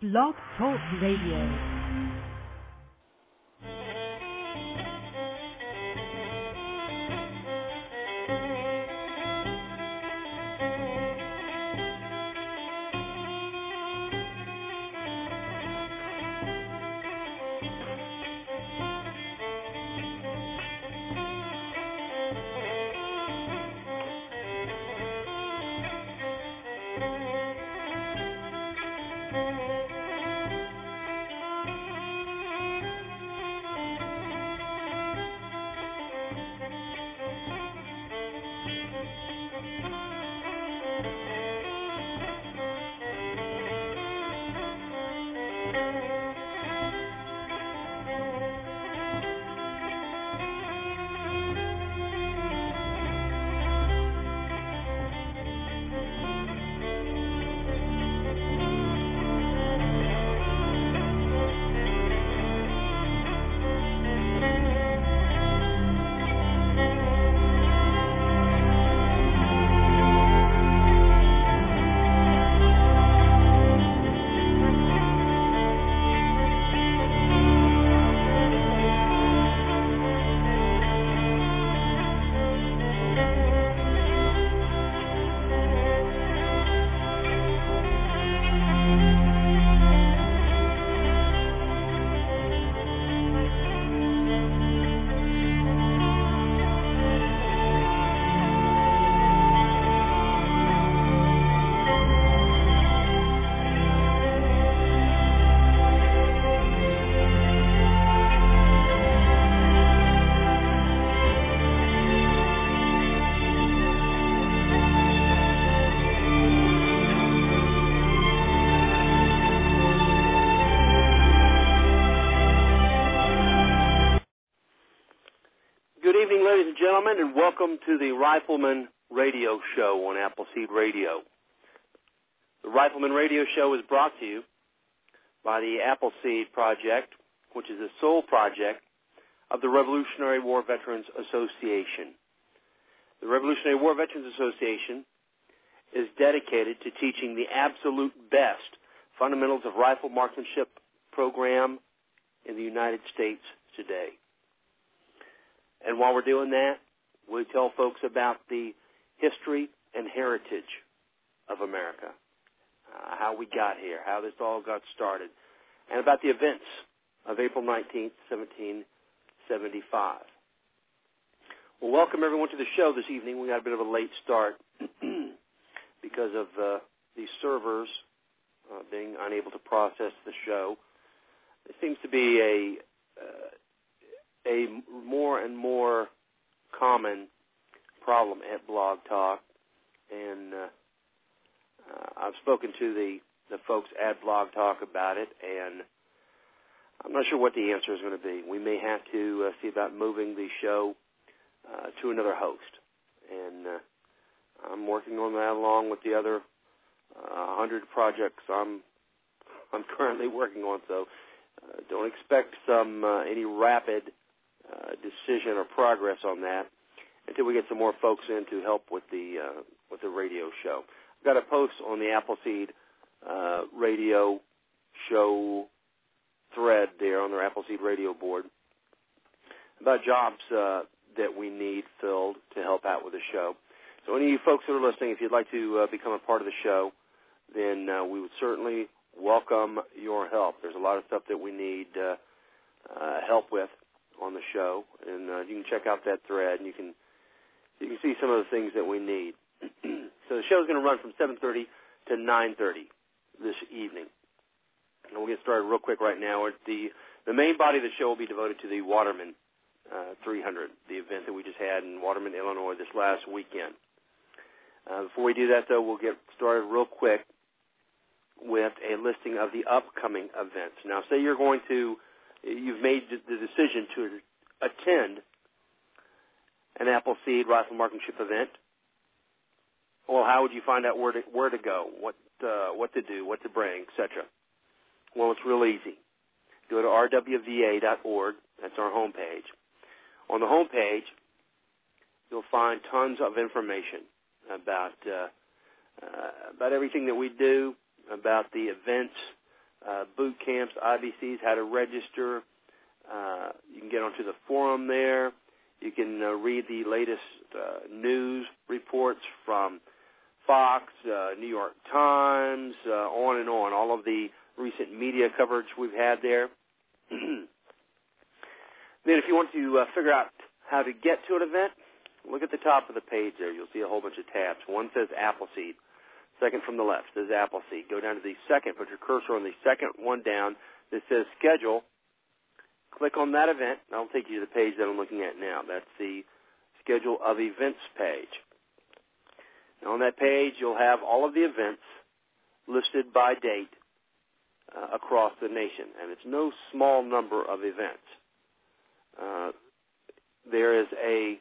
Blog Talk Radio. Gentlemen, and welcome to the Rifleman Radio Show on Appleseed Radio. The Rifleman Radio Show is brought to you by the Appleseed Project, which is the sole project of the Revolutionary War Veterans Association. The Revolutionary War Veterans Association is dedicated to teaching the absolute best fundamentals of rifle marksmanship program in the United States today. And while we're doing that, we tell folks about the history and heritage of America, uh, how we got here, how this all got started, and about the events of April 19th, 1775. Well, welcome everyone to the show this evening. We got a bit of a late start because of uh, these servers uh, being unable to process the show. There seems to be a uh, a more and more common problem at Blog Talk, and uh, uh, I've spoken to the the folks at Blog Talk about it, and I'm not sure what the answer is going to be. We may have to uh, see about moving the show uh, to another host, and uh, I'm working on that along with the other uh, hundred projects I'm I'm currently working on. So uh, don't expect some uh, any rapid uh, decision or progress on that until we get some more folks in to help with the uh, with the radio show. I've got a post on the Appleseed uh, radio show thread there on their Appleseed radio board about jobs uh, that we need filled to help out with the show. So any of you folks that are listening, if you'd like to uh, become a part of the show, then uh, we would certainly welcome your help. There's a lot of stuff that we need uh, uh, help with on the show, and uh, you can check out that thread, and you can you can see some of the things that we need. so the show is going to run from 7:30 to 9:30 this evening, and we'll get started real quick right now. The the main body of the show will be devoted to the Waterman uh, 300, the event that we just had in Waterman, Illinois, this last weekend. Uh, before we do that, though, we'll get started real quick with a listing of the upcoming events. Now, say you're going to you've made the decision to attend an Appleseed rifle marksmanship event, well, how would you find out where to where to go, what uh, what to do, what to bring, etc. Well, it's real easy. Go to rwva.org. That's our homepage. On the homepage, you'll find tons of information about uh, uh, about everything that we do, about the events uh, boot camps, IBCs, how to register. Uh, you can get onto the forum there. You can uh, read the latest uh, news reports from Fox, uh, New York Times, uh, on and on. All of the recent media coverage we've had there. then, if you want to uh, figure out how to get to an event, look at the top of the page there. You'll see a whole bunch of tabs. One says Appleseed. Second from the left says Appleseed. Go down to the second. Put your cursor on the second one down that says Schedule Click on that event, and I'll take you to the page that I'm looking at now. That's the schedule of events page. And on that page, you'll have all of the events listed by date uh, across the nation, and it's no small number of events. Uh, there is a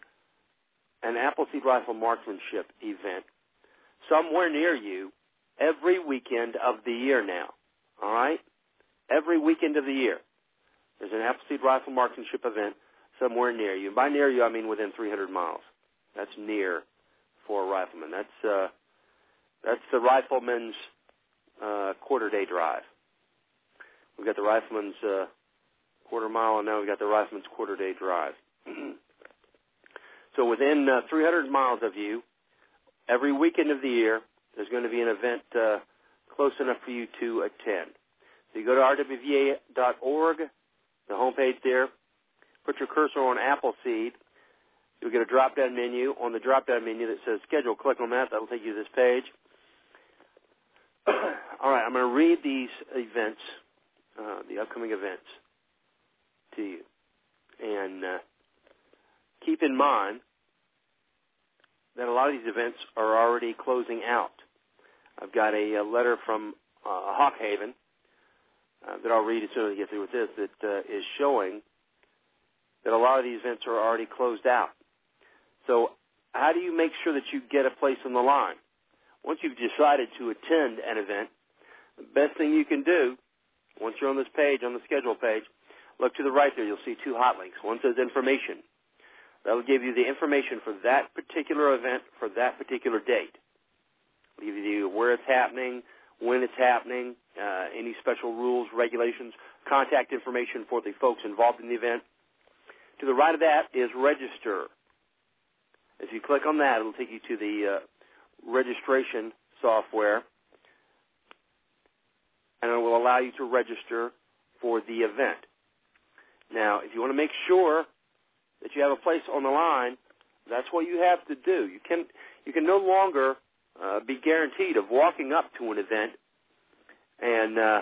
an Appleseed Rifle Marksmanship event somewhere near you every weekend of the year now. All right, every weekend of the year. There's an Appleseed Rifle Marksmanship event somewhere near you. By near you, I mean within 300 miles. That's near for a rifleman. That's uh, that's the rifleman's uh, quarter day drive. We've got the rifleman's uh, quarter mile, and now we've got the rifleman's quarter day drive. so within uh, 300 miles of you, every weekend of the year, there's going to be an event uh, close enough for you to attend. So you go to rwva.org the homepage there. Put your cursor on Appleseed. You'll get a drop-down menu. On the drop-down menu that says Schedule, click on that. That'll take you to this page. All right, I'm going to read these events, uh, the upcoming events, to you. And uh, keep in mind that a lot of these events are already closing out. I've got a, a letter from uh, Hawk Haven uh, that I'll read as soon as I get through with this that uh, is showing that a lot of these events are already closed out. So how do you make sure that you get a place on the line? Once you've decided to attend an event, the best thing you can do, once you're on this page, on the schedule page, look to the right there. You'll see two hot links. One says information. That will give you the information for that particular event for that particular date. Give you where it's happening, when it's happening, uh, any special rules, regulations, contact information for the folks involved in the event. To the right of that is register. If you click on that, it'll take you to the uh, registration software, and it will allow you to register for the event. Now, if you want to make sure that you have a place on the line, that's what you have to do. You can you can no longer uh, be guaranteed of walking up to an event and uh,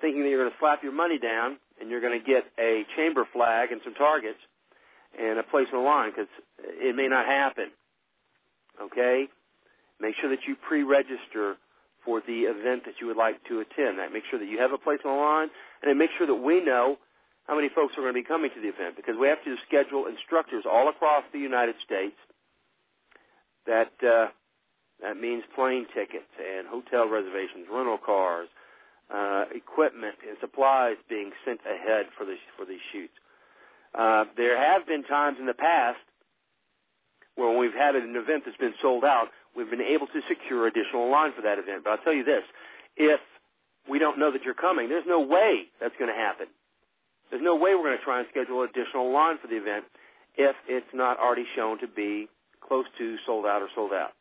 thinking that you're going to slap your money down and you're going to get a chamber flag and some targets and a place on the line because it may not happen. Okay? Make sure that you pre-register for the event that you would like to attend. That make sure that you have a place on the line, and then make sure that we know how many folks are going to be coming to the event because we have to schedule instructors all across the United States. That uh, that means plane tickets and hotel reservations, rental cars, uh, equipment and supplies being sent ahead for the for these shoots. Uh, there have been times in the past where when we've had an event that's been sold out, we've been able to secure additional line for that event. But I'll tell you this: if we don't know that you're coming, there's no way that's going to happen. There's no way we're going to try and schedule additional line for the event if it's not already shown to be close to sold out or sold out.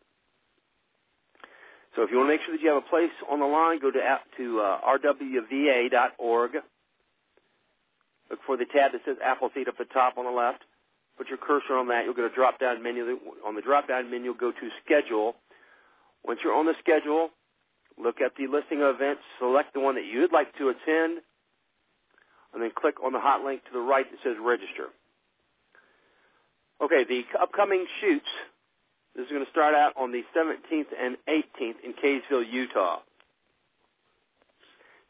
So if you want to make sure that you have a place on the line, go to to uh, rwva.org. Look for the tab that says Appleseed up the top on the left. Put your cursor on that. You'll get a drop-down menu. On the drop-down menu, go to Schedule. Once you're on the schedule, look at the listing of events, select the one that you'd like to attend, and then click on the hot link to the right that says Register. Okay, the upcoming shoots this is going to start out on the 17th and 18th in Kaysville, Utah.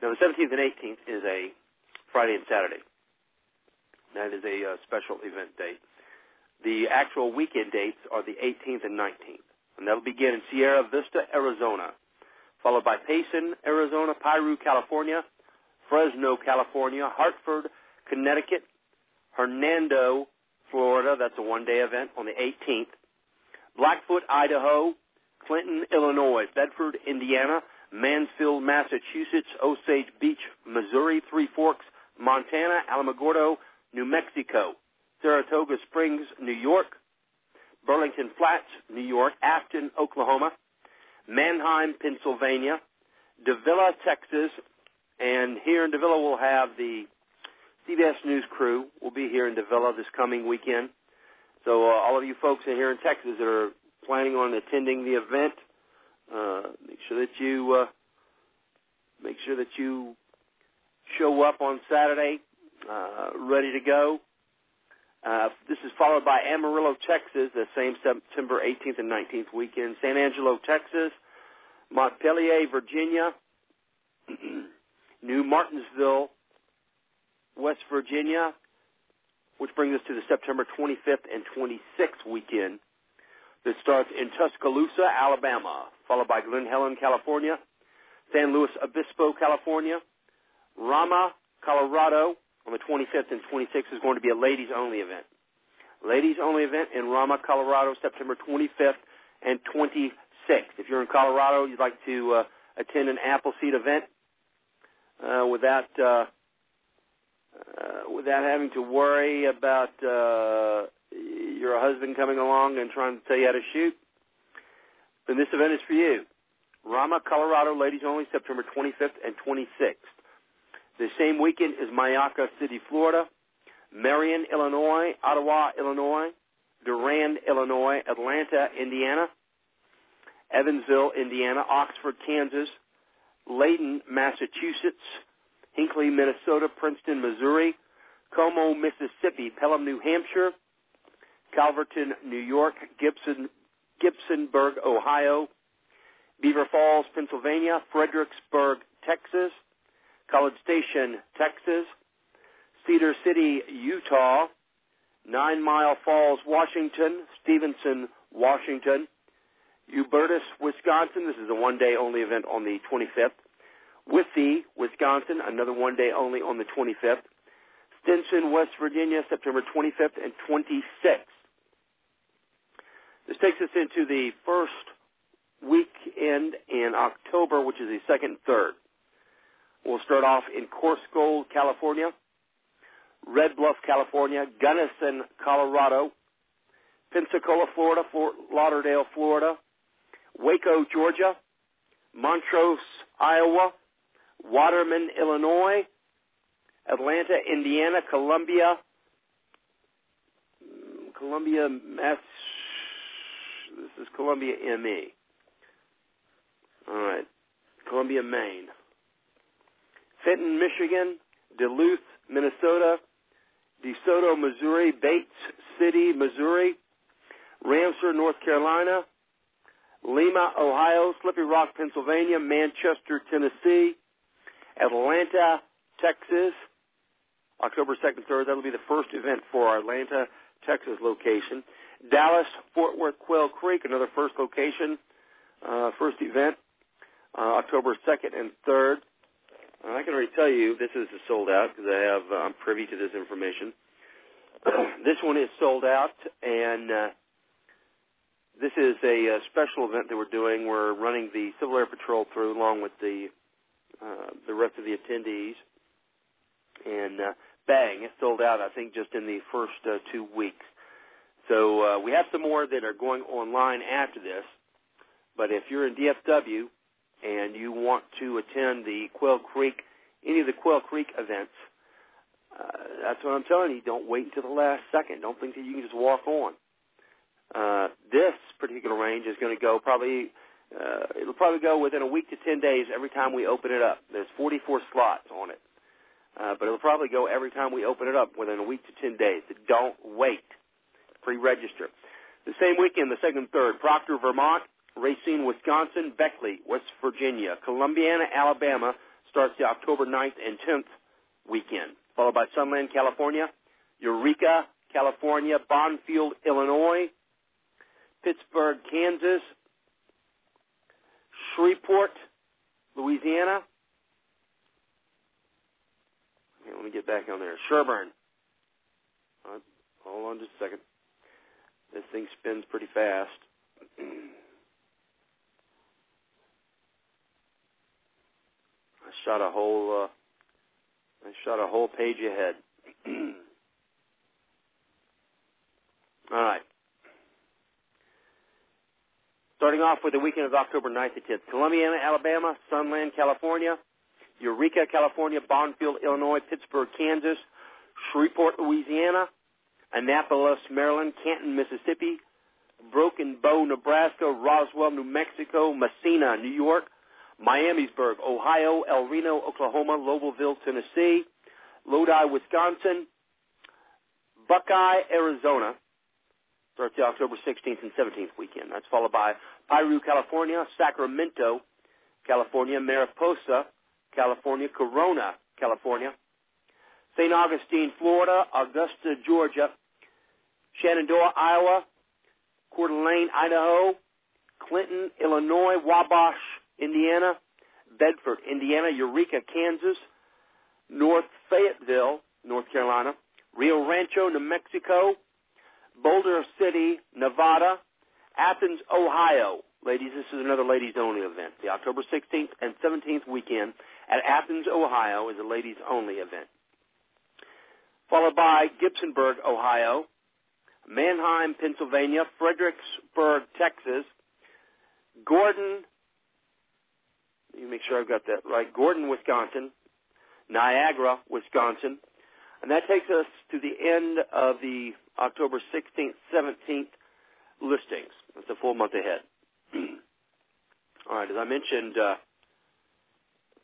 Now, the 17th and 18th is a Friday and Saturday. That is a uh, special event date. The actual weekend dates are the 18th and 19th, and that'll begin in Sierra Vista, Arizona, followed by Payson, Arizona, Piru, California, Fresno, California, Hartford, Connecticut, Hernando, Florida. That's a one-day event on the 18th. Blackfoot, Idaho, Clinton, Illinois, Bedford, Indiana, Mansfield, Massachusetts, Osage Beach, Missouri, Three Forks, Montana, Alamogordo, New Mexico, Saratoga Springs, New York, Burlington Flats, New York, Afton, Oklahoma, Manheim, Pennsylvania, Davilla, Texas, and here in Davilla we'll have the CBS News crew. will be here in Davilla this coming weekend. So uh, all of you folks in here in Texas that are planning on attending the event, uh, make sure that you uh, make sure that you show up on Saturday, uh, ready to go. Uh, this is followed by Amarillo, Texas, the same September 18th and 19th weekend. San Angelo, Texas, Montpelier, Virginia, New Martinsville, West Virginia, which brings us to the September 25th and 26th weekend that starts in Tuscaloosa, Alabama, followed by Glen Helen, California, San Luis Obispo, California, Ramah, Colorado on the 25th and 26th is going to be a ladies only event. Ladies only event in Ramah, Colorado, September 25th and 26th. If you're in Colorado, you'd like to uh, attend an Appleseed event uh, without uh, uh, without having to worry about uh, your husband coming along and trying to tell you how to shoot, then this event is for you. Ramah, Colorado, ladies only, September 25th and 26th. The same weekend is Myakka City, Florida, Marion, Illinois, Ottawa, Illinois, Durand, Illinois, Atlanta, Indiana, Evansville, Indiana, Oxford, Kansas, Layton, Massachusetts, Hinckley, Minnesota, Princeton, Missouri, Como, Mississippi, Pelham, New Hampshire, Calverton, New York, Gibson, Gibsonburg, Ohio, Beaver Falls, Pennsylvania, Fredericksburg, Texas, College Station, Texas, Cedar City, Utah, Nine Mile Falls, Washington, Stevenson, Washington, Hubertus, Wisconsin. This is a one day only event on the 25th. Withee, Wisconsin, another one day only on the 25th. Stinson, West Virginia, September 25th and 26th. This takes us into the first weekend in October, which is the second and third. We'll start off in Coarse Gold, California, Red Bluff, California, Gunnison, Colorado, Pensacola, Florida, Fort Lauderdale, Florida, Waco, Georgia, Montrose, Iowa, Waterman, Illinois, Atlanta, Indiana, Columbia, mm, Columbia, Mass. This is Columbia, ME. All right, Columbia, Maine. Fenton, Michigan, Duluth, Minnesota, DeSoto, Missouri, Bates City, Missouri, Ramseur, North Carolina, Lima, Ohio, Slippery Rock, Pennsylvania, Manchester, Tennessee, Atlanta, Texas, October 2nd, 3rd. That'll be the first event for our Atlanta, Texas location. Dallas, Fort Worth, Quail Creek, another first location, uh, first event, uh, October 2nd and 3rd. Uh, I can already tell you this is sold out because I have uh, I'm privy to this information. this one is sold out, and uh, this is a, a special event that we're doing. We're running the Civil Air Patrol through along with the uh, the rest of the attendees, and uh, bang, it sold out. I think just in the first uh, two weeks. So uh, we have some more that are going online after this. But if you're in DFW and you want to attend the Quail Creek, any of the Quail Creek events, uh, that's what I'm telling you. Don't wait until the last second. Don't think that you can just walk on. Uh, this particular range is going to go probably uh, it'll probably go within a week to 10 days every time we open it up. There's 44 slots on it. Uh, but it'll probably go every time we open it up within a week to 10 days. Don't wait. Pre-register. The same weekend, the second and third, Proctor, Vermont, Racine, Wisconsin, Beckley, West Virginia, Columbiana, Alabama starts the October 9th and 10th weekend, followed by Sunland, California, Eureka, California, Bonfield, Illinois, Pittsburg, Kansas, Shreveport, Louisiana. Okay, let me get back on there. Sherburne. Uh, hold on just a second. This thing spins pretty fast. I shot a whole uh, I shot a whole page ahead. All right. Starting off with the weekend of October 9th to 10th. Columbiana, Alabama, Sunland, California, Eureka, California, Bonneville, Illinois, Pittsburg, Kansas, Shreveport, Louisiana, Annapolis, Maryland, Canton, Mississippi, Broken Bow, Nebraska, Roswell, New Mexico, Massena, New York, Miamisburg, Ohio, El Reno, Oklahoma, Lobelville, Tennessee, Lodi, Wisconsin, Buckeye, Arizona. Starts the October 16th and 17th weekend. That's followed by Piru, California, Sacramento, California, Mariposa, California, Corona, California, St. Augustine, Florida, Augusta, Georgia, Shenandoah, Iowa, Coeur d'Alene, Idaho, Clinton, Illinois, Wabash, Indiana, Bedford, Indiana, Eureka, Kansas, North Fayetteville, North Carolina, Rio Rancho, New Mexico, Boulder City, Nevada, Athens, Ohio. Ladies, this is another ladies only event. The October 16th and 17th weekend at Athens, Ohio is a ladies only event. Followed by Gibsonburg, Ohio, Manheim, Pennsylvania, Fredericksburg, Texas, Gordon, let me make sure I've got that right, Gordon, Wisconsin, Niagara, Wisconsin, and that takes us to the end of the October 16th, 17th listings. That's a full month ahead. All right, as I mentioned, uh,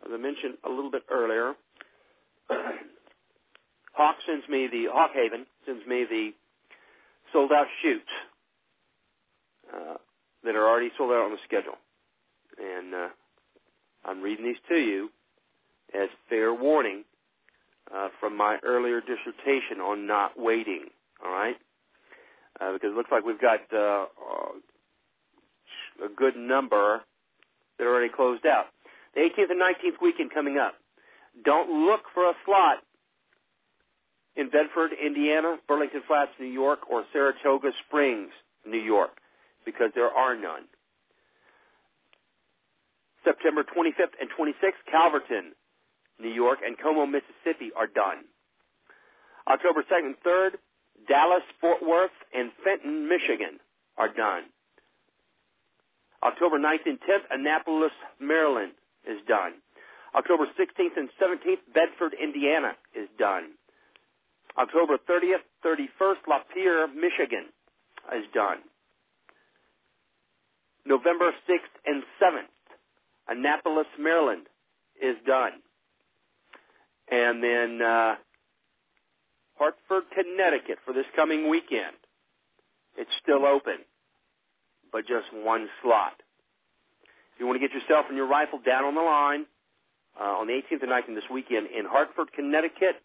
as I mentioned a little bit earlier, Hawk sends me the Hawk Haven sends me the sold out shoots uh, that are already sold out on the schedule, and uh, I'm reading these to you as fair warning uh, from my earlier dissertation on not waiting. All right, uh, because it looks like we've got uh, a good number that are already closed out. The 18th and 19th weekend coming up. Don't look for a slot in Bedford, Indiana, Burlington Flats, New York, or Saratoga Springs, New York, because there are none. September 25th and 26th, Calverton, New York, and Como, Mississippi are done. October 2nd and 3rd, Dallas, Fort Worth, and Fenton, Michigan are done. October 9th and 10th, Annapolis, Maryland is done. October 16th and 17th, Bedford, Indiana is done. October 30th, 31st, Lapeer, Michigan is done. November 6th and 7th, Annapolis, Maryland is done. And then uh, Hartford, Connecticut for this coming weekend. It's still open, but just one slot. If you want to get yourself and your rifle down on the line uh, on the 18th and 19th this weekend in Hartford, Connecticut,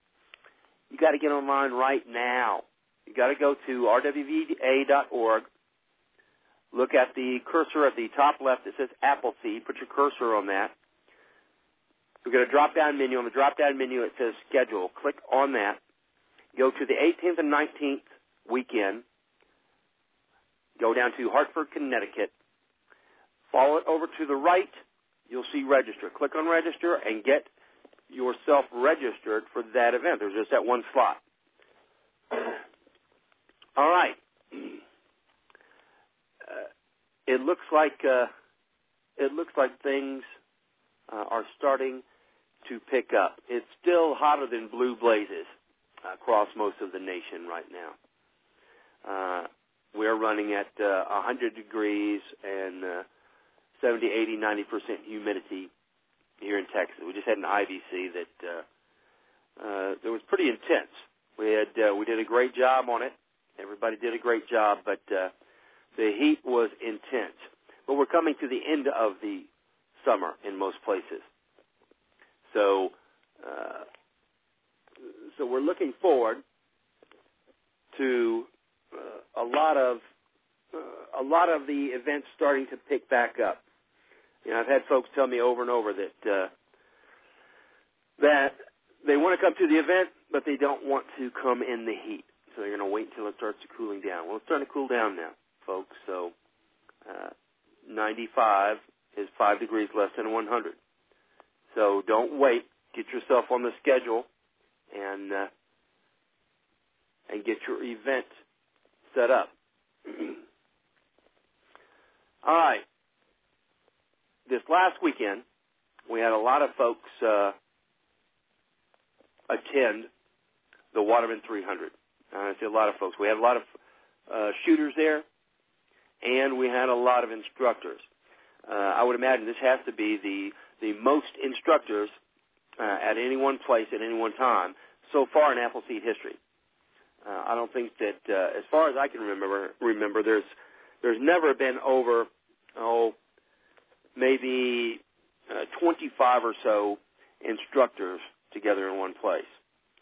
you got to get online right now. You got to go to rwva.org. Look at the cursor at the top left that says Appleseed. Put your cursor on that. We've got a drop-down menu. On the drop-down menu, it says Schedule. Click on that. Go to the 18th and 19th weekend. Go down to Hartford, Connecticut. Follow it over to the right. You'll see Register. Click on Register and get yourself registered for that event. There's just that one spot. All right. Uh, it looks like uh, it looks like things uh, are starting to pick up. It's still hotter than blue blazes across most of the nation right now. Uh, we're running at uh, 100 degrees and uh, 70, 80, 90 percent humidity here in Texas. We just had an IBC that uh, uh, that was pretty intense. We had uh, we did a great job on it. Everybody did a great job, but uh, the heat was intense. But we're coming to the end of the summer in most places, so uh, so we're looking forward to uh, a lot of uh, a lot of the events starting to pick back up. You know, I've had folks tell me over and over that uh, that they want to come to the event, but they don't want to come in the heat. So they're going to wait until it starts to cooling down. Well, it's starting to cool down now, folks. So uh, 95 is five degrees less than 100. So don't wait. Get yourself on the schedule and uh, and get your event set up. All right. This last weekend, we had a lot of folks uh, attend the Waterman 300. Uh, I see a lot of folks. We had a lot of uh, shooters there, and we had a lot of instructors. Uh, I would imagine this has to be the the most instructors uh, at any one place at any one time so far in Appleseed history. Uh, I don't think that, uh, as far as I can remember, remember there's there's never been over oh maybe uh, 25 or so instructors together in one place,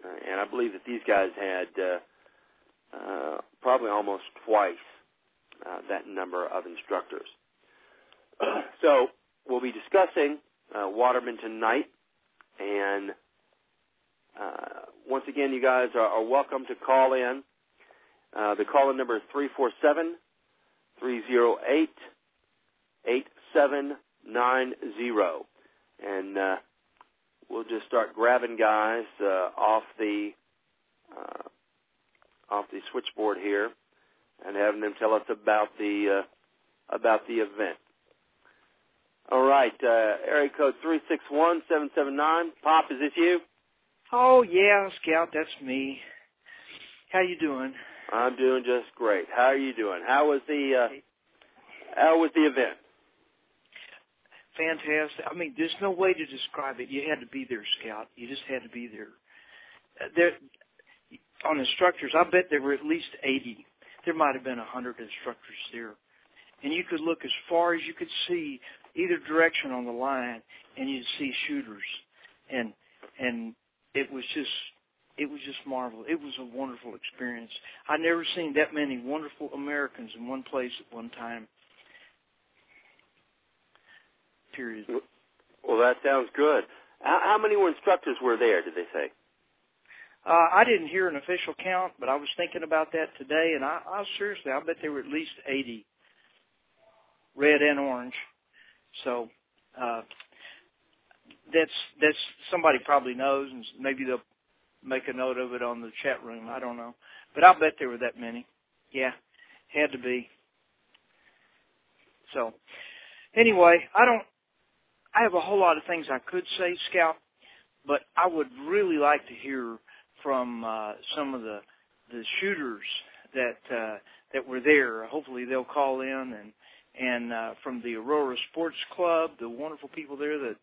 uh, and I believe that these guys had uh, uh, probably almost twice uh, that number of instructors. so we'll be discussing uh, Waterman tonight, and uh, once again, you guys are, are welcome to call in. Uh, the call-in number is 347 308 8790. And uh, we'll just start grabbing guys uh, off the uh, off the switchboard here and having them tell us about the uh, about the event. All right, uh, area code three six one seven seven nine. Pop, is this you? Oh yeah, Scout, that's me. How you doing? I'm doing just great. How are you doing? How was the uh, how was the event? Fantastic. I mean, there's no way to describe it. You had to be there, Scout. You just had to be there. Uh, there on instructors, I bet there were at least 80. There might have been 100 instructors there. And you could look as far as you could see either direction on the line and you'd see shooters. And and it was just it was just marvelous. It was a wonderful experience. I never seen that many wonderful Americans in one place at one time. Period. Well, that sounds good. How, how many instructors were there? Did they say? Uh, I didn't hear an official count, but I was thinking about that today, and I, I seriously, I bet there were at least 80, red and orange. So uh, that's that's somebody probably knows, and maybe they'll make a note of it on the chat room. I don't know, but I'll bet there were that many. Yeah, had to be. So, anyway, I don't. I have a whole lot of things I could say, Scout, but I would really like to hear from uh, some of the the shooters that uh, that were there. Hopefully, they'll call in and and uh, from the Aurora Sports Club, the wonderful people there that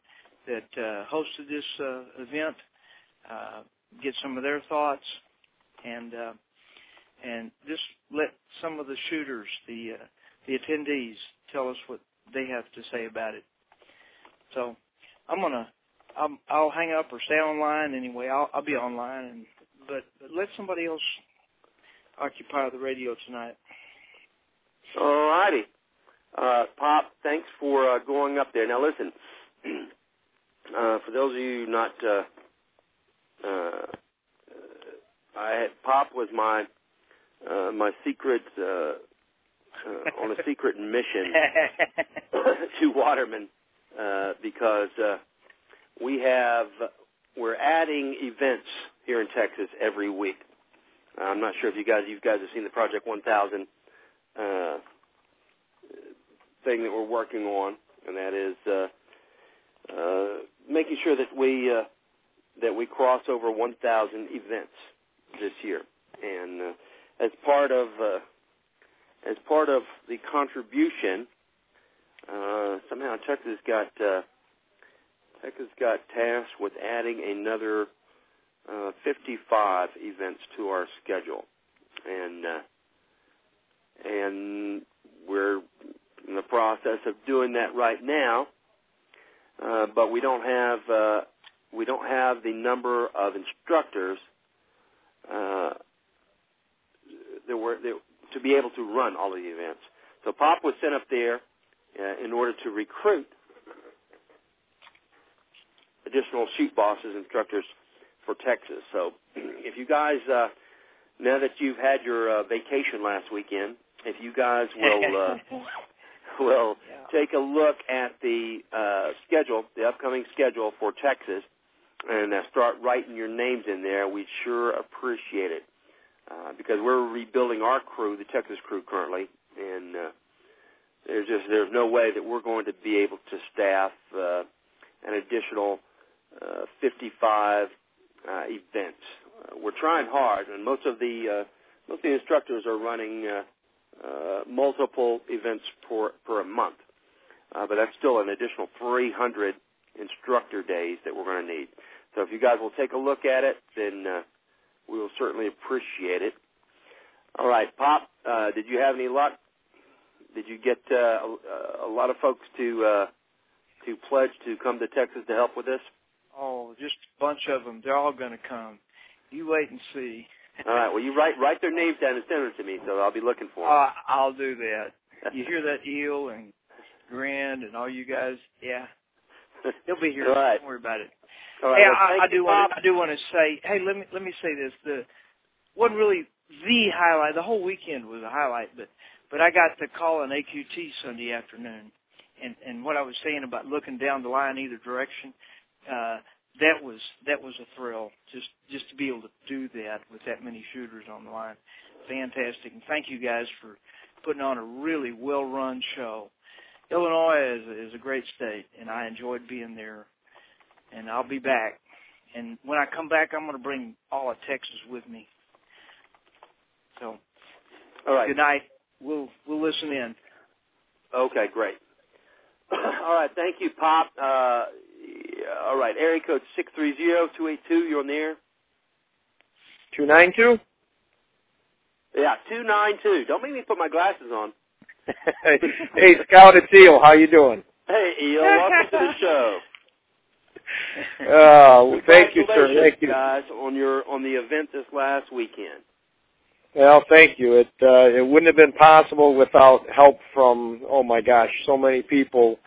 that uh, hosted this uh, event, uh, get some of their thoughts, and uh, and just let some of the shooters, the uh, the attendees, tell us what they have to say about it. So I'm gonna I'm, I'll hang up or stay online anyway. I'll, I'll be online, and but, but let somebody else occupy the radio tonight. All righty. Uh, Pop, thanks for uh, going up there. Now listen, uh, for those of you not, uh, uh, I had Pop was my uh, my secret uh, uh, on a secret mission to Waterman uh, because uh, we have we're adding events here in Texas every week. I'm not sure if you guys you guys have seen the Project 1000 uh, thing that we're working on, and that is uh, uh, making sure that we uh, that we cross over 1,000 events this year, and uh, as part of uh, as part of the contribution, uh, somehow Texas got uh, Texas got tasked with adding another uh, 55 events to our schedule, and uh, and we're in the process of doing that right now. Uh, but we don't have uh, we don't have the number of instructors uh, that were that, to be able to run all of the events. So Pop was sent up there uh, in order to recruit additional shoot bosses, instructors for Texas. So if you guys, uh, now that you've had your uh, vacation last weekend, if you guys will uh, will Yeah. take a look at the uh, schedule, the upcoming schedule for Texas, and uh, start writing your names in there, we'd sure appreciate it. Uh, because we're rebuilding our crew, the Texas crew currently, and uh, there's just there's no way that we're going to be able to staff uh, an additional uh, 55 uh, events. Uh, we're trying hard, and most of the uh, most of the instructors are running uh, uh, multiple events per per a month, uh, but that's still an additional 300 instructor days that we're going to need. So if you guys will take a look at it, then uh, we will certainly appreciate it. All right, Pop, uh, did you have any luck? Did you get uh, a, a lot of folks to uh, to pledge to come to Texas to help with this? Oh, just a bunch of them. They're all going to come. You wait and see. All right. Well, you write write their names down and send them to me, so I'll be looking for them. Uh, I'll do that. You hear that, Eel and Grand and all you guys? Yeah, they'll be here. All right. Don't worry about it. All right. hey, well, I, I do want. I do want to say. Hey, let me let me say this. The wasn't really the highlight. The whole weekend was a highlight, but but I got to call an AQT Sunday afternoon, and and what I was saying about looking down the line either direction, uh, that was that was a thrill. Just just to be able to do that with that many shooters on the line, fantastic. And thank you guys for putting on a really well run show. Illinois is is a great state, and I enjoyed being there. And I'll be back. And when I come back, I'm going to bring all of Texas with me. So, All right. good night. We'll we'll listen in. Okay, great. all right. Thank you, Pop. Uh, all right. Area code six three zero two eight two. You're on the air. Two nine two. Yeah, two nine two. Don't make me put my glasses on. hey, Scout, it's Eel. How you doing? Hey, Eel. Welcome to the show. Uh, thank you, sir. Thank you. guys, on your on the event this last weekend. Well, thank you. It uh, it wouldn't have been possible without help from oh my gosh, so many people.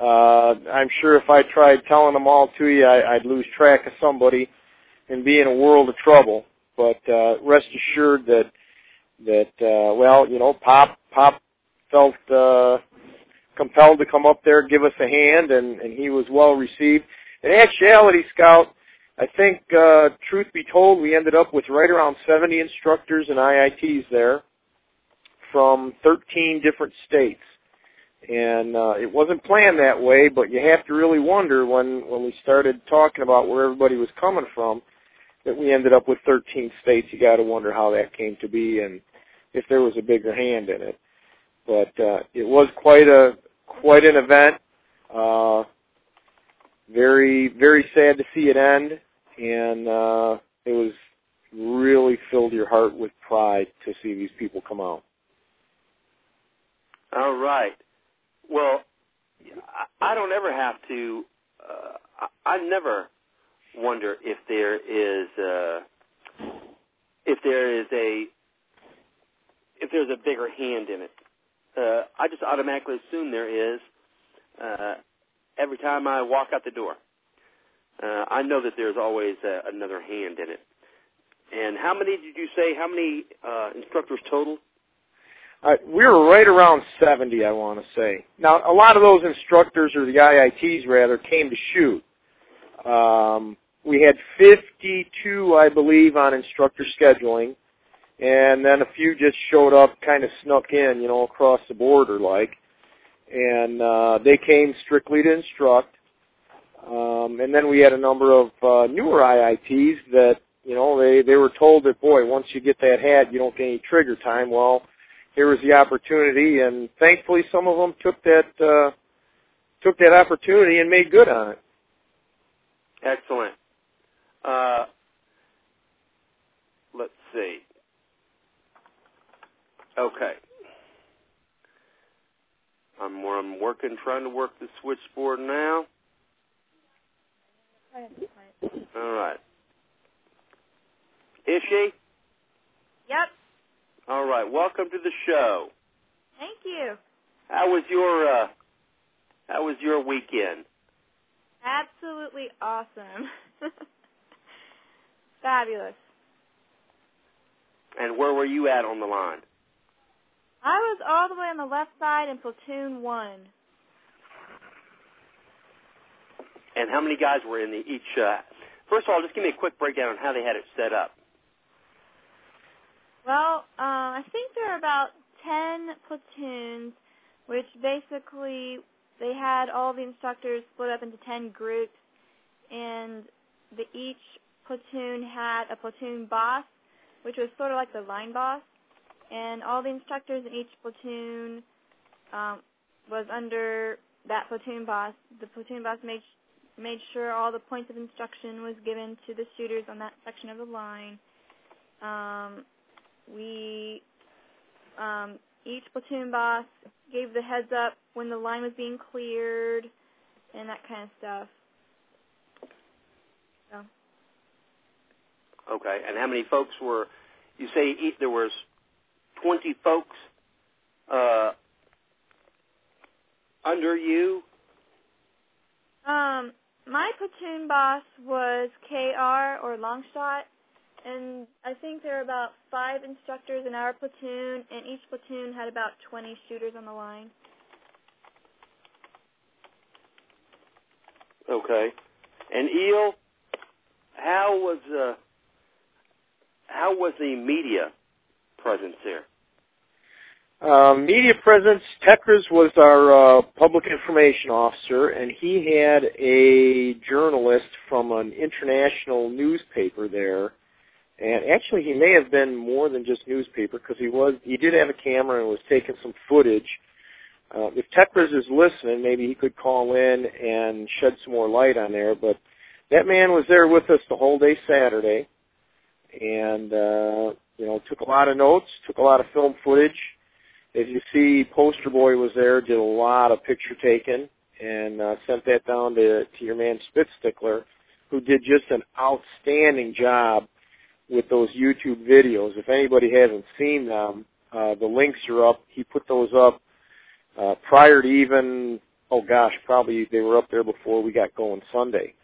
Uh, I'm sure if I tried telling them all to you, I, I'd lose track of somebody and be in a world of trouble. But uh, rest assured that that uh, well, you know, Pop Pop felt uh, compelled to come up there, give us a hand, and, and he was well received. In actuality, Scout, I think, uh, truth be told, we ended up with right around 70 instructors and IITs there from 13 different states. And uh, it wasn't planned that way, but you have to really wonder when, when we started talking about where everybody was coming from that we ended up with 13 states. You got to wonder how that came to be and if there was a bigger hand in it. But uh, it was quite a quite an event. Uh, very very sad to see it end, and uh, it was really filled your heart with pride to see these people come out. All right. Well, I, don't ever have to. Uh, I never wonder if there is uh, if there is a if there's a bigger hand in it. Uh, I just automatically assume there is uh, every time I walk out the door. Uh, I know that there's always uh, another hand in it. And how many did you say? How many uh, instructors total? Uh, we were right around 70, I want to say. Now, a lot of those instructors, or the IITs rather, came to shoot. Um, we had 52, I believe, on instructor scheduling, and then a few just showed up, kind of snuck in, you know, across the border, like. And uh, they came strictly to instruct. Um, and then we had a number of uh, newer IITs that, you know, they they were told that, boy, once you get that hat, you don't get any trigger time. Well, here was the opportunity, and thankfully, some of them took that uh, took that opportunity and made good on it. Excellent. Uh, let's see. Okay. I'm where I'm working, trying to work the switchboard now. All right. Is she? Yep. All right. Welcome to the show. Thank you. How was your uh how was your weekend? Absolutely awesome. Fabulous. And where were you at on the line? I was all the way on the left side in platoon one. And how many guys were in the each? Uh, first of all, just give me a quick breakdown on how they had it set up. Well, uh, I think there are about ten platoons, which basically they had all the instructors split up into ten groups, and the each platoon had a platoon boss, which was sort of like the line boss, and all the instructors in each platoon um, was under that platoon boss. The platoon boss made made sure all the points of instruction was given to the shooters on that section of the line. Um, we um, each platoon boss gave the heads up when the line was being cleared and that kind of stuff. So. Okay, and how many folks were? You say there was twenty folks uh, under you. Um, my platoon boss was KR or Longshot, and I think there were about five instructors in our platoon, and each platoon had about 20 shooters on the line. Okay, and Eel, how was uh, how was the media presence there? Uh, media presence, Tekras was our uh, public information officer, and he had a journalist from an international newspaper there. And actually, he may have been more than just newspaper because he was he did have a camera and was taking some footage. Uh, if Tekras is listening, maybe he could call in and shed some more light on there. But that man was there with us the whole day Saturday, and uh, you know took a lot of notes, took a lot of film footage as you see, Poster Boy was there, did a lot of picture taking, and uh, sent that down to to your man Spitstickler, who did just an outstanding job with those YouTube videos. If anybody hasn't seen them, uh, the links are up. He put those up uh, prior to even oh gosh, probably they were up there before we got going Sunday,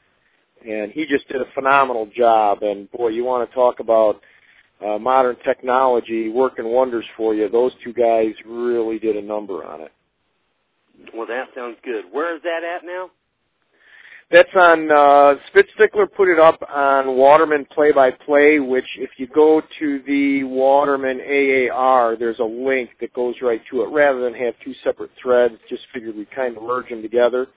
and he just did a phenomenal job. And boy, you want to talk about uh, modern technology working wonders for you. Those two guys really did a number on it. Well, that sounds good. Where is that at now? That's on uh, Spitstickler put it up on Waterman Play by Play, which if you go to the Waterman AAR, there's a link that goes right to it. Rather than have two separate threads, just figured we'd kind of merge them together.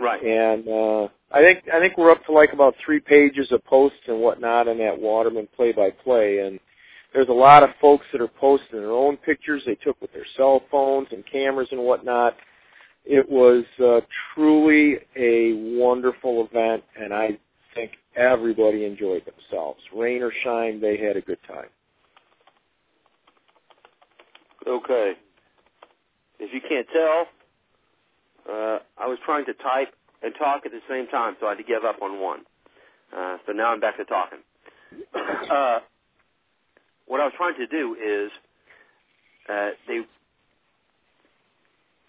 Right. And uh, I think I think we're up to like about three pages of posts and whatnot in that Waterman play by play. And there's a lot of folks that are posting their own pictures they took with their cell phones and cameras and whatnot. It was uh, truly a wonderful event, and I think everybody enjoyed themselves. Rain or shine, they had a good time. Okay. If you can't tell, uh, I was trying to type and talk at the same time, so I had to give up on one. Uh, so now I'm back to talking. uh, what I was trying to do is uh, they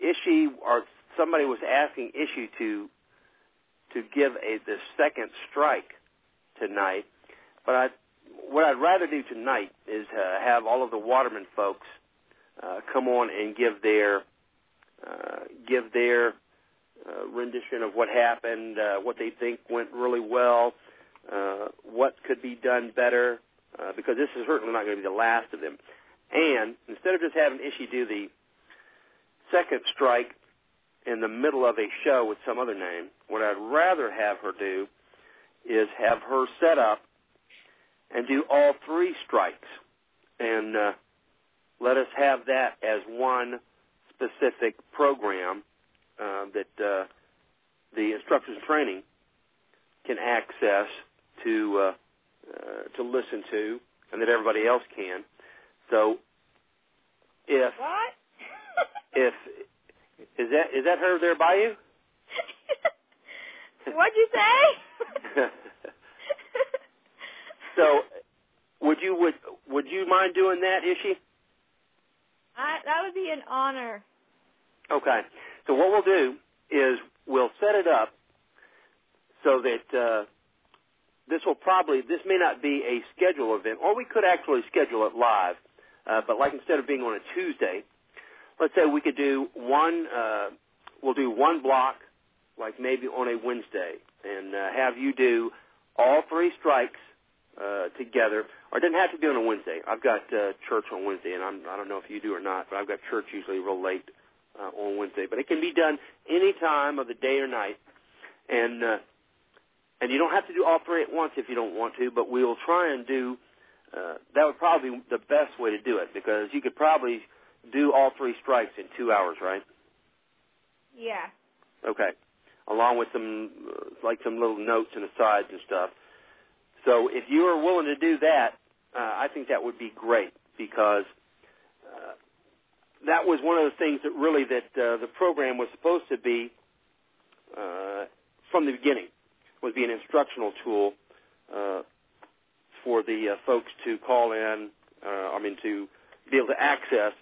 Ishi or somebody was asking Ishi to to give a the second strike tonight, but I what I'd rather do tonight is uh, have all of the Waterman folks uh, come on and give their uh, give their uh, rendition of what happened, uh, what they think went really well, uh, what could be done better, uh, because this is certainly not going to be the last of them. And instead of just having Ishi do the second strike in the middle of a show with some other name, what I'd rather have her do is have her set up and do all three strikes and uh, let us have that as one specific program uh, that uh, the instructors in training can access to uh, uh, to listen to, and that everybody else can. So, if What? If is that is that her there by you? What'd you say? so, would you would would you mind doing that, Ishi? I, that would be an honor. Okay. So what we'll do is we'll set it up so that uh, this will probably this may not be a schedule event, or we could actually schedule it live. Uh, but like instead of being on a Tuesday, let's say we could do one. Uh, we'll do one block, like maybe on a Wednesday, and uh, have you do all three strikes uh, together. Or it doesn't have to be on a Wednesday. I've got uh, church on Wednesday, and I'm, I don't know if you do or not, but I've got church usually real late uh, on Wednesday. But it can be done any time of the day or night, and uh, and you don't have to do all three at once if you don't want to. But we'll try and do. Uh, that would probably be the best way to do it because you could probably do all three strikes in two hours, right? Yeah. Okay. Along with some uh, like some little notes and asides and stuff. So if you are willing to do that, uh, I think that would be great because uh, that was one of the things that really that uh, the program was supposed to be uh, from the beginning was be an instructional tool uh, for the uh, folks to call in. Uh, I mean to be able to access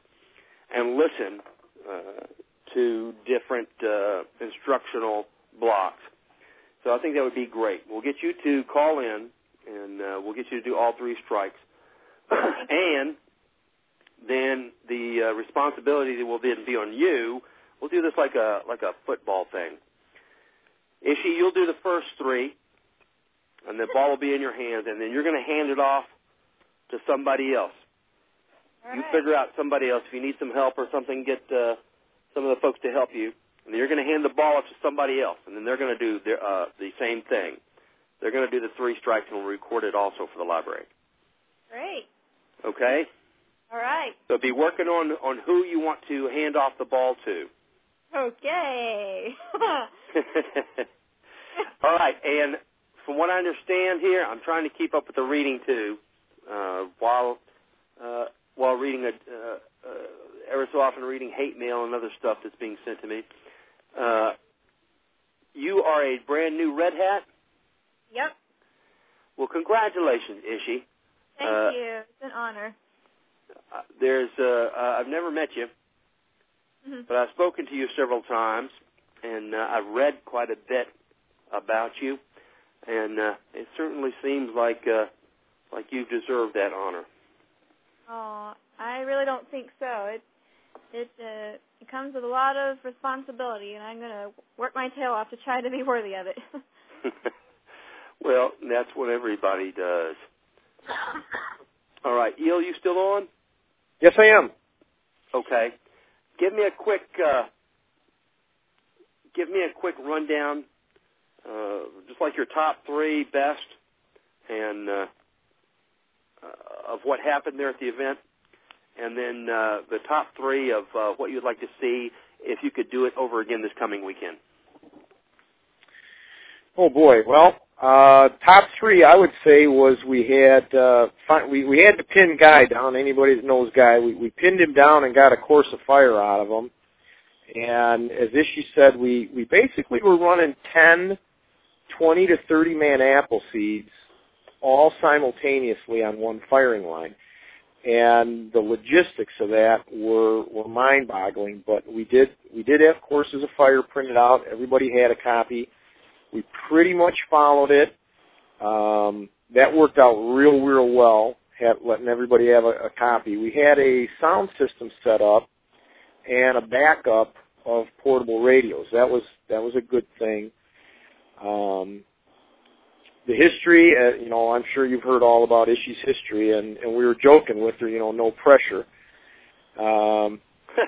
and listen uh, to different uh, instructional blocks. So I think that would be great. We'll get you to call in and uh, we'll get you to do all three strikes. and then the uh, responsibility will then be on you. We'll do this like a like a football thing. Ishi, you'll do the first three, and the ball will be in your hands, and then you're going to hand it off to somebody else. All you right. figure out somebody else. If you need some help or something, get uh, some of the folks to help you. And then you're going to hand the ball off to somebody else, and then they're going to do their, uh, the same thing. They're going to do the three strikes, and we'll record it also for the library. Great. Okay? All right. So be working on on who you want to hand off the ball to. Okay. All right, and from what I understand here, I'm trying to keep up with the reading too, uh, while uh, while reading a uh, uh, ever so often reading hate mail and other stuff that's being sent to me. Uh, you are a brand new red hat. yep. Well, congratulations, Ishi. Thank Uh, you. It's an honor. Uh, there's uh, uh, I've never met you, Mhm. but I've spoken to you several times, and uh, I've read quite a bit about you, and uh, it certainly seems like uh, like you've deserved that honor. Oh, I really don't think so. It it uh, it comes with a lot of responsibility, and I'm gonna work my tail off to try to be worthy of it. well, that's what everybody does. All right, Eel, you still on? Yes, I am. Okay. Give me a quick uh, give me a quick rundown, uh, just like your top three best, and uh, uh, of what happened there at the event, and then uh, the top three of uh, what you'd like to see if you could do it over again this coming weekend. Oh boy. Well, uh, top three I would say was we had uh, fi- we we had to pin Guy down. Anybody that knows Guy, we we pinned him down and got a course of fire out of him. And as Ishi said, we we basically were running ten, twenty to thirty man apple seeds, all simultaneously on one firing line. And the logistics of that were were mind boggling. But we did we did have courses of fire printed out. Everybody had a copy. We pretty much followed it. Um, that worked out real, real well. Had, letting everybody have a, a copy. We had a sound system set up and a backup of portable radios. That was that was a good thing. Um, the history, uh, you know, I'm sure you've heard all about Ishi's history, and, and we were joking with her, you know, no pressure. Um,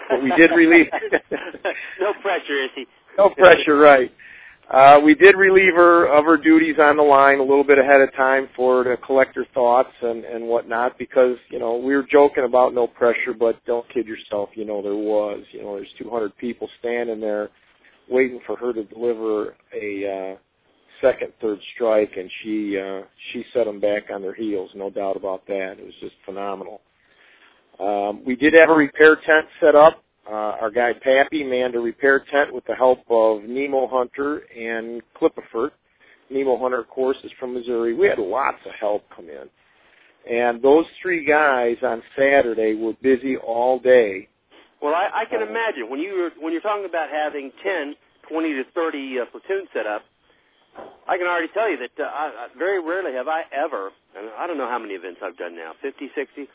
but we did relieve. no pressure, Ishi? no pressure, right. Uh, we did relieve her of her duties on the line a little bit ahead of time for her to collect her thoughts and, and whatnot because, you know, we were joking about no pressure, but don't kid yourself, you know, there was. You know, there's 200 people standing there waiting for her to deliver a uh, second, third strike, and she uh, she set them back on their heels, no doubt about that. It was just phenomenal. Um, we did have a repair tent set up uh, our guy Pappy manned a repair tent with the help of Nemo Hunter and Clippifort. Nemo Hunter, of course, is from Missouri. We had lots of help come in. And those three guys on Saturday were busy all day. Well, I, I can imagine when you were, when you're talking about having 10, 20 to 30 uh, platoons set up. I can already tell you that uh, I, I, very rarely have I ever, and I don't know how many events I've done now, 50, 60.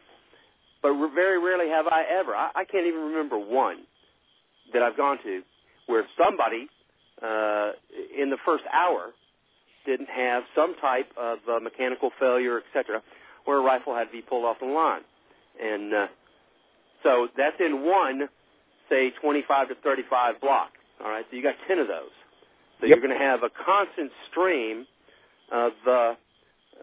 but very rarely have I ever. I, I can't even remember one that I've gone to where somebody uh, in the first hour didn't have some type of uh, mechanical failure, etc., where a rifle had to be pulled off the line. And uh, so that's in one, say, 25 to 35 block. All right, so you got 10 of those. So Yep. you're going to have a constant stream of uh,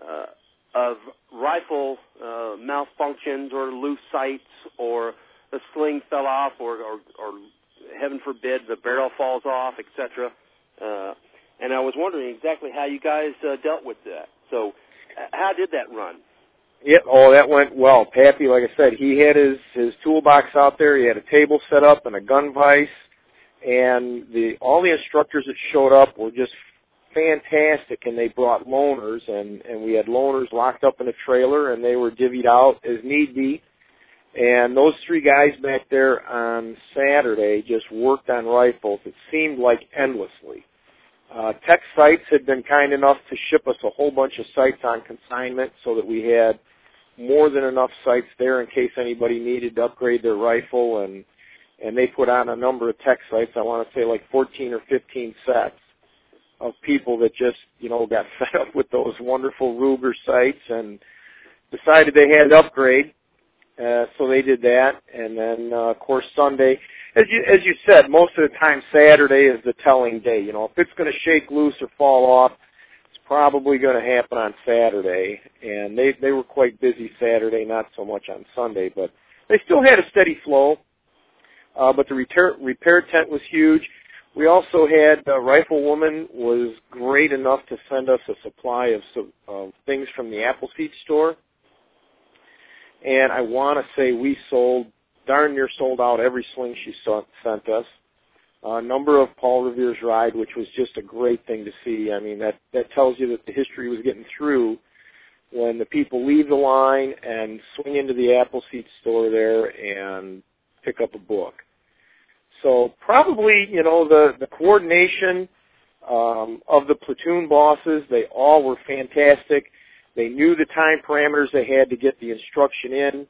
uh, of rifle uh, malfunctions or loose sights or the sling fell off or, or, or heaven forbid the barrel falls off, etc. Uh, and I was wondering exactly how you guys uh, dealt with that. So, uh, how did that run? Yeah, oh, that went well. Pappy, like I said, he had his his toolbox out there. He had a table set up and a gun vise, and the all the instructors that showed up were just fantastic. And they brought loaners, and and we had loaners locked up in a trailer, and they were divvied out as need be. And those three guys back there on Saturday just worked on rifles. It seemed like endlessly. Uh, Tech Sights had been kind enough to ship us a whole bunch of sights on consignment so that we had more than enough sights there in case anybody needed to upgrade their rifle and and they put on a number of Tech Sights. I want to say like 14 or 15 sets of people that just, you know, got fed up with those wonderful Ruger sights and decided they had to upgrade. Uh, so they did that, and then uh, of course Sunday, as you as you said, most of the time Saturday is the telling day. You know, if it's going to shake loose or fall off, it's probably going to happen on Saturday. And they they were quite busy Saturday, not so much on Sunday, but they still had a steady flow. Uh, but the repair repair tent was huge. We also had uh, Riflewoman was great enough to send us a supply of some uh, things from the Appleseed store and I want to say we sold darn near sold out every sling she sent us. A number of Paul Revere's ride, which was just a great thing to see. I mean, that that tells you that the history was getting through when the people leave the line and swing into the Appleseed store there and pick up a book. So probably, you know, the the coordination um, of the platoon bosses, they all were fantastic. They knew the time parameters they had to get the instruction in,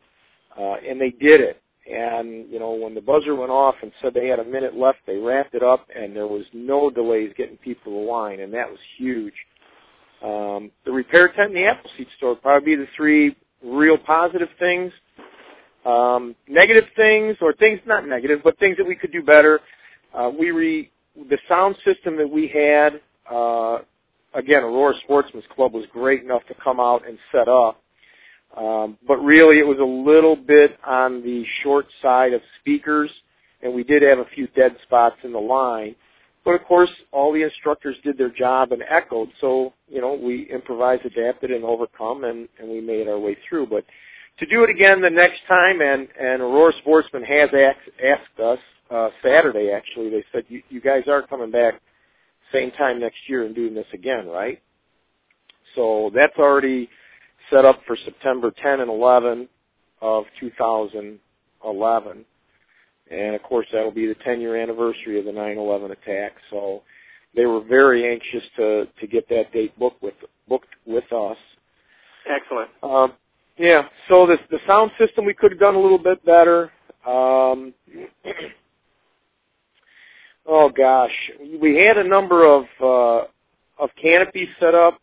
uh, and they did it. And, you know, when the buzzer went off and said they had a minute left, they wrapped it up, and there was no delays getting people to line, and that was huge. Um, the repair tent and the Appleseed store would probably be the three real positive things. Um, negative things, or things not negative, but things that we could do better. Uh, we re, the sound system that we had, uh, again, Aurora Sportsman's Club was great enough to come out and set up. Um, but really, it was a little bit on the short side of speakers, and we did have a few dead spots in the line. But of course, all the instructors did their job and echoed, so you know we improvised, adapted, and overcome, and, and we made our way through. But to do it again the next time, and and Aurora Sportsman has asked, asked us uh, Saturday actually. They said you, you guys are coming back same time next year and doing this again, right? So that's already set up for September 10 and 11 of 2011. And of course that'll be the 10 year anniversary of the 9/11 attack. So they were very anxious to to get that date booked with booked with us. Excellent. Um, yeah. So the the sound system we could have done a little bit better. Um, oh gosh, we had a number of uh, of canopies set up.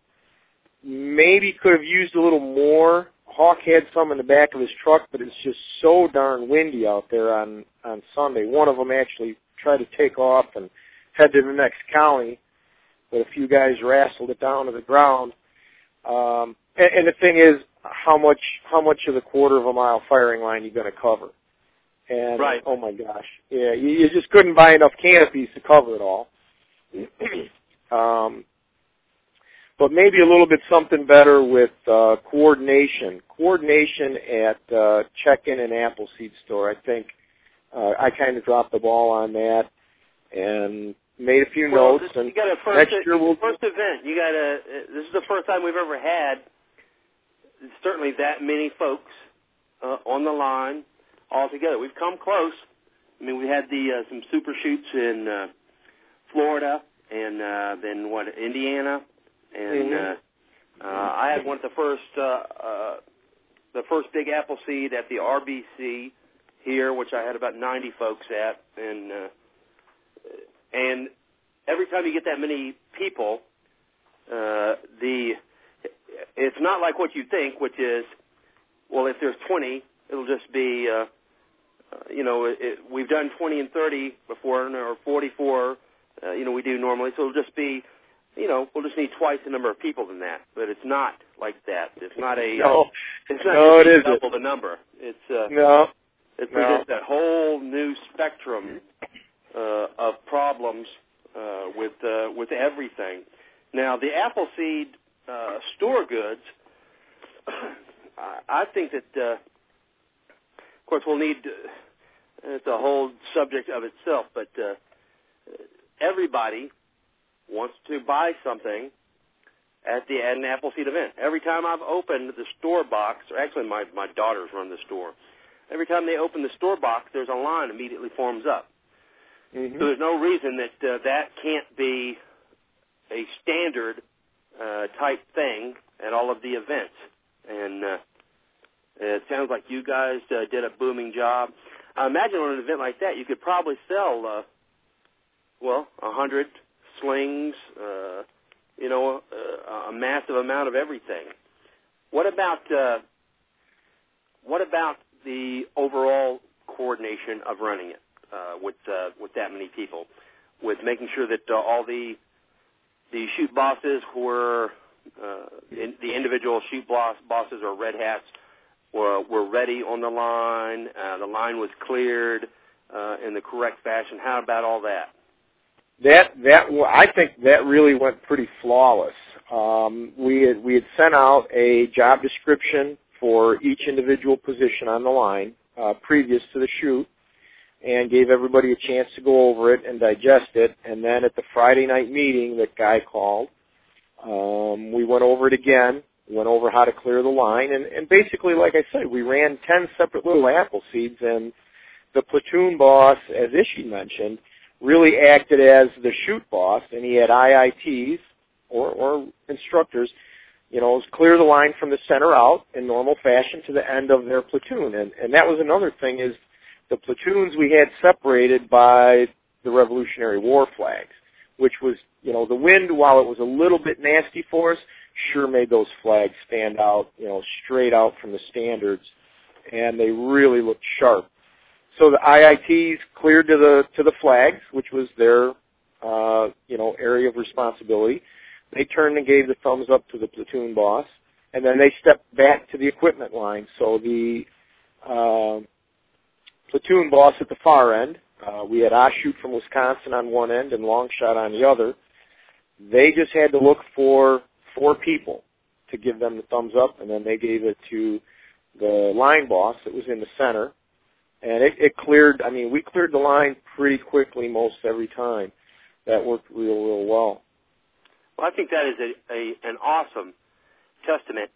Maybe could have used a little more. Hawk had some in the back of his truck, but it's just so darn windy out there on on Sunday. One of them actually tried to take off and head to the next county, but a few guys wrestled it down to the ground. Um, and, and the thing is, how much how much of the quarter of a mile firing line you going to cover? And Right. oh my gosh, yeah, you, you just couldn't buy enough canopies to cover it all. um, but maybe a little bit something better with uh, coordination. Coordination at uh, check-in and Appleseed store. I think uh, I kind of dropped the ball on that and made a few well, notes. this, and you got a first, next year we'll first event. You got a. This is the first time we've ever had certainly that many folks uh, on the line all together. We've come close. I mean, we had the uh, some super shoots in uh, Florida and uh, then what Indiana, and Mhm. uh, uh, I had one of the first uh, uh, the first big Appleseed at the RBC here, which I had about 90 folks at, and uh, and every time you get that many people, uh, the it's not like what you think, which is, well, if there's 20, it'll just be, uh, uh, you know, it, it, we've done 20 and 30 before, or 44, uh, you know, we do normally, so it'll just be, you know, we'll just need twice the number of people than that. But it's not like that. It's not a, no, uh, it's not no, it isn't. double the number. It's uh, No, it No. presents that whole new spectrum uh, of problems uh, with uh, with everything. Now, the Appleseed uh, store goods, I think that, uh, of course, we'll need. Uh, it's a whole subject of itself, but uh, everybody wants to buy something at the at an Appleseed event. Every time I've opened the store box, or actually my my daughters run the store. Every time they open the store box, there's a line immediately forms up. Mhm. So there's no reason that uh, that can't be a standard uh, type thing at all of the events. And uh, it sounds like you guys uh, did a booming job. I imagine on an event like that, you could probably sell, uh, well, a hundred slings, uh, you know, uh, a massive amount of everything. What about uh, what about the overall coordination of running it uh, with uh, with that many people, with making sure that uh, all the the shoot bosses were uh, in, the individual shoot boss, bosses or red hats were were ready on the line. Uh, the line was cleared uh, in the correct fashion. How about all that? That that I think that really went pretty flawless. Um, we had we had sent out a job description for each individual position on the line uh, previous to the shoot, and gave everybody a chance to go over it and digest it. And then at the Friday night meeting that Guy called, um, we went over it again. Went over how to clear the line, and, and basically, like I said, we ran ten separate little apple seeds, and the platoon boss, as Ishi mentioned, really acted as the shoot boss, and he had IITs or, or instructors, you know, clear the line from the center out in normal fashion to the end of their platoon. And, and that was another thing is the platoons we had separated by the Revolutionary War flags, which was, you know, the wind, while it was a little bit nasty for us, sure made those flags stand out, you know, straight out from the standards, and they really looked sharp. So the IITs cleared to the to the flags, which was their uh, you know area of responsibility. They turned and gave the thumbs up to the platoon boss, and then they stepped back to the equipment line. So the uh, platoon boss at the far end, uh, we had Oshute from Wisconsin on one end and Longshot on the other. They just had to look for four people to give them the thumbs up, and then they gave it to the line boss that was in the center, and it, it cleared. I mean, we cleared the line pretty quickly most every time. That worked real, real well. Well, I think that is a, a an awesome testament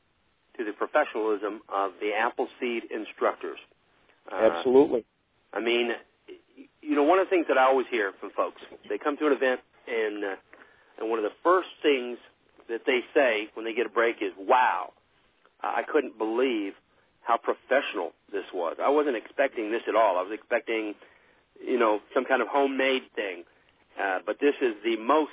to the professionalism of the Appleseed instructors. Uh, Absolutely. I mean, you know, one of the things that I always hear from folks, they come to an event and uh, and one of the first things that they say when they get a break is, "Wow, I couldn't believe how professional this was. I wasn't expecting this at all. I was expecting, you know, some kind of homemade thing, uh, but this is the most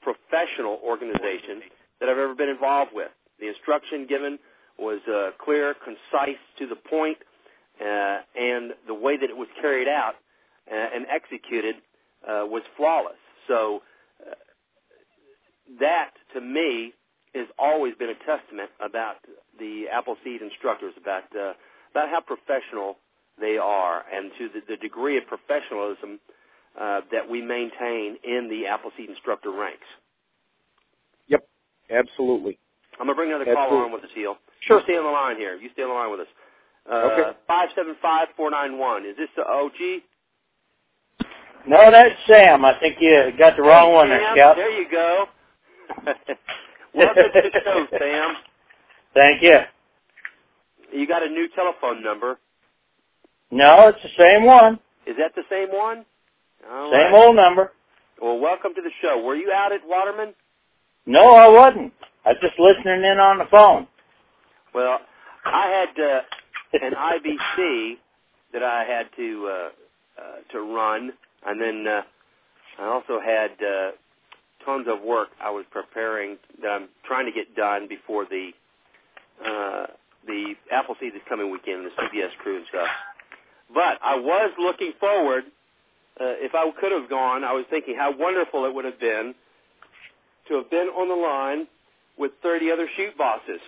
professional organization that I've ever been involved with. The instruction given was uh, clear, concise, to the point, uh, and the way that it was carried out uh, and executed uh, was flawless. So uh, that, to me, has always been a testament about the Appleseed instructors, about uh, about how professional they are, and to the, the degree of professionalism uh, that we maintain in the Appleseed instructor ranks. Yep. Absolutely. I'm gonna bring another Absolutely. caller on with us, Eel. Sure. You stay on the line here. You stay on the line with us. Uh, Okay. Five seven five four nine one. Is this the OG? No, that's Sam. I think you got the wrong one there, Sam, Scout. There you go. Welcome to the show, Sam. Thank you. You got a new telephone number. No, it's the same one. Is that the same one? All Same right. old number. Well, welcome to the show. Were you out at Waterman? No, I wasn't. I was just listening in on the phone. Well, I had uh, an IBC that I had to uh, uh, to run, and then uh, I also had uh, tons of work I was preparing that I'm trying to get done before the uh, the Appleseed this coming weekend, the CBS crew and stuff. But I was looking forward. Uh, if I could have gone, I was thinking how wonderful it would have been to have been on the line with 30 other shoot bosses.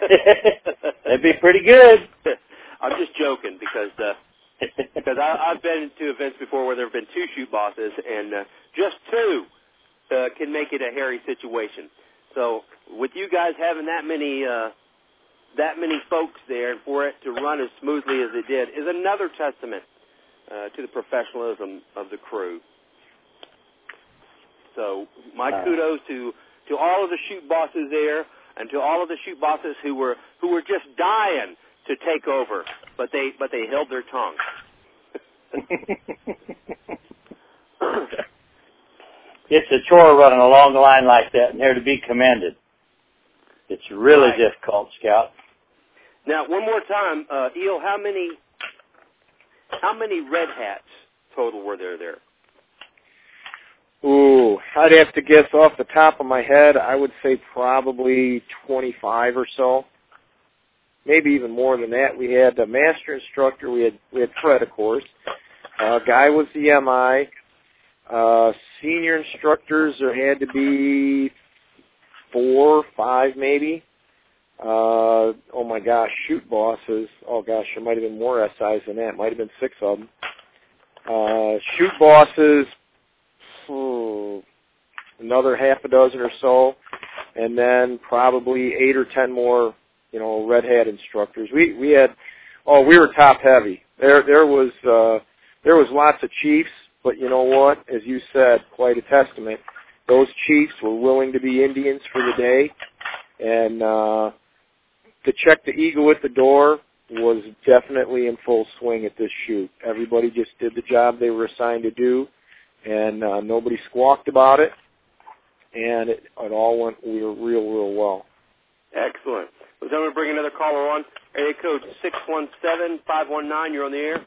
That'd be pretty good. I'm just joking because uh, because I, I've been to events before where there have been two shoot bosses, and uh, just two uh, can make it a hairy situation. So with you guys having that many uh, that many folks there, and for it to run as smoothly as it did, is another testament uh, to the professionalism of the crew. So my Uh. kudos to to all of the shoot bosses there, and to all of the shoot bosses who were who were just dying to take over, but they but they held their tongue. it's a chore running a long line like that, and they're to be commended. It's really Right. difficult, Scout. Now, one more time, uh, Eel, how many how many red hats total were there there? Ooh, I'd have to guess off the top of my head. I would say probably 25 or so. Maybe even more than that. We had a master instructor. We had we had Fred, of course. Uh, guy was the MI. Uh, senior instructors there had to be four, five, maybe. Uh, oh my gosh, shoot bosses. Oh gosh, there might have been more SIs than that. Might have been six of them. Uh, shoot bosses, hmm, another half a dozen or so, and then probably eight or ten more, you know, red hat instructors. We we had, oh, we were top heavy. There there was uh, there was lots of chiefs, but you know what? As you said, quite a testament. Those chiefs were willing to be Indians for the day, and uh, to check the eagle at the door was definitely in full swing at this shoot. Everybody just did the job they were assigned to do, and uh, nobody squawked about it, and it, it all went real, real, real well. Excellent. I'm going to bring another caller on. Area code six one seven five one nine. You're on the air.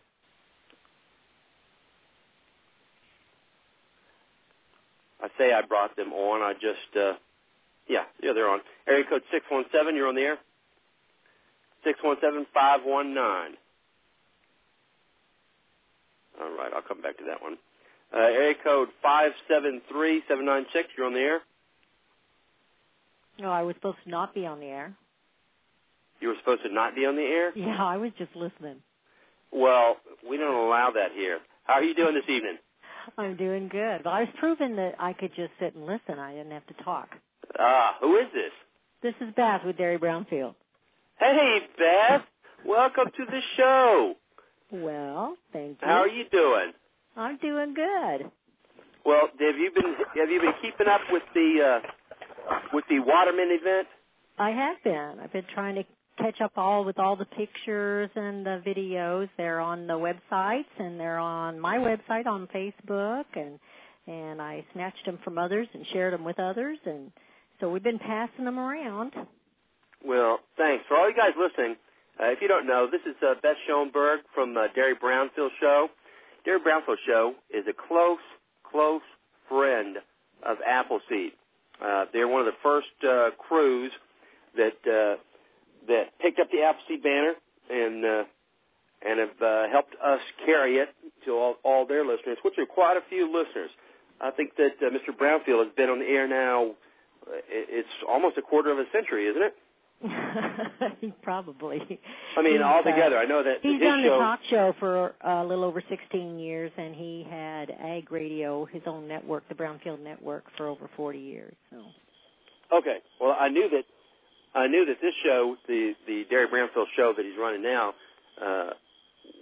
I say I brought them on. I just, uh, yeah, yeah, they're on. Area code six one seven. You're on the air. Six one seven five one nine. All right, I'll come back to that one. Uh, area code five seven three seven nine six. You're on the air. No, I was supposed to not be on the air. You were supposed to not be on the air. Yeah, I was just listening. Well, we don't allow that here. How are you doing this evening? I'm doing good. But I was proving that I could just sit and listen. I didn't have to talk. Ah, who is this? This is Beth with Derry Brownfield. Hey, Beth. Welcome to the show. Well, thank you. How are you doing? I'm doing good. Well, have you been have you been keeping up with the uh, with the Waterman event? I have been. I've been trying to catch up all with all the pictures and the videos. They're on the websites and they're on my website on Facebook and and I snatched them from others and shared them with others and so we've been passing them around. Well, thanks for all you guys listening. Uh, if you don't know, this is uh, Beth Schoenberg from uh, Derry Brownfield Show. Derry Brownfield Show is a close, close friend of Appleseed. Uh, they're one of the first uh, crews that uh, that picked up the Appleseed banner and uh, and have uh, helped us carry it to all, all their listeners, which are quite a few listeners. I think that uh, Mr. Brownfield has been on the air now. uh, It's almost a quarter of a century, isn't it? Probably. I mean, uh, altogether, I know that He's done the show. talk show for uh, a little over 16 years, and he had Ag Radio, his own network, the Brownfield Network, for over 40 years. So Okay, well, I knew that I knew that this show, the the Derry Brownfield show that he's running now, uh,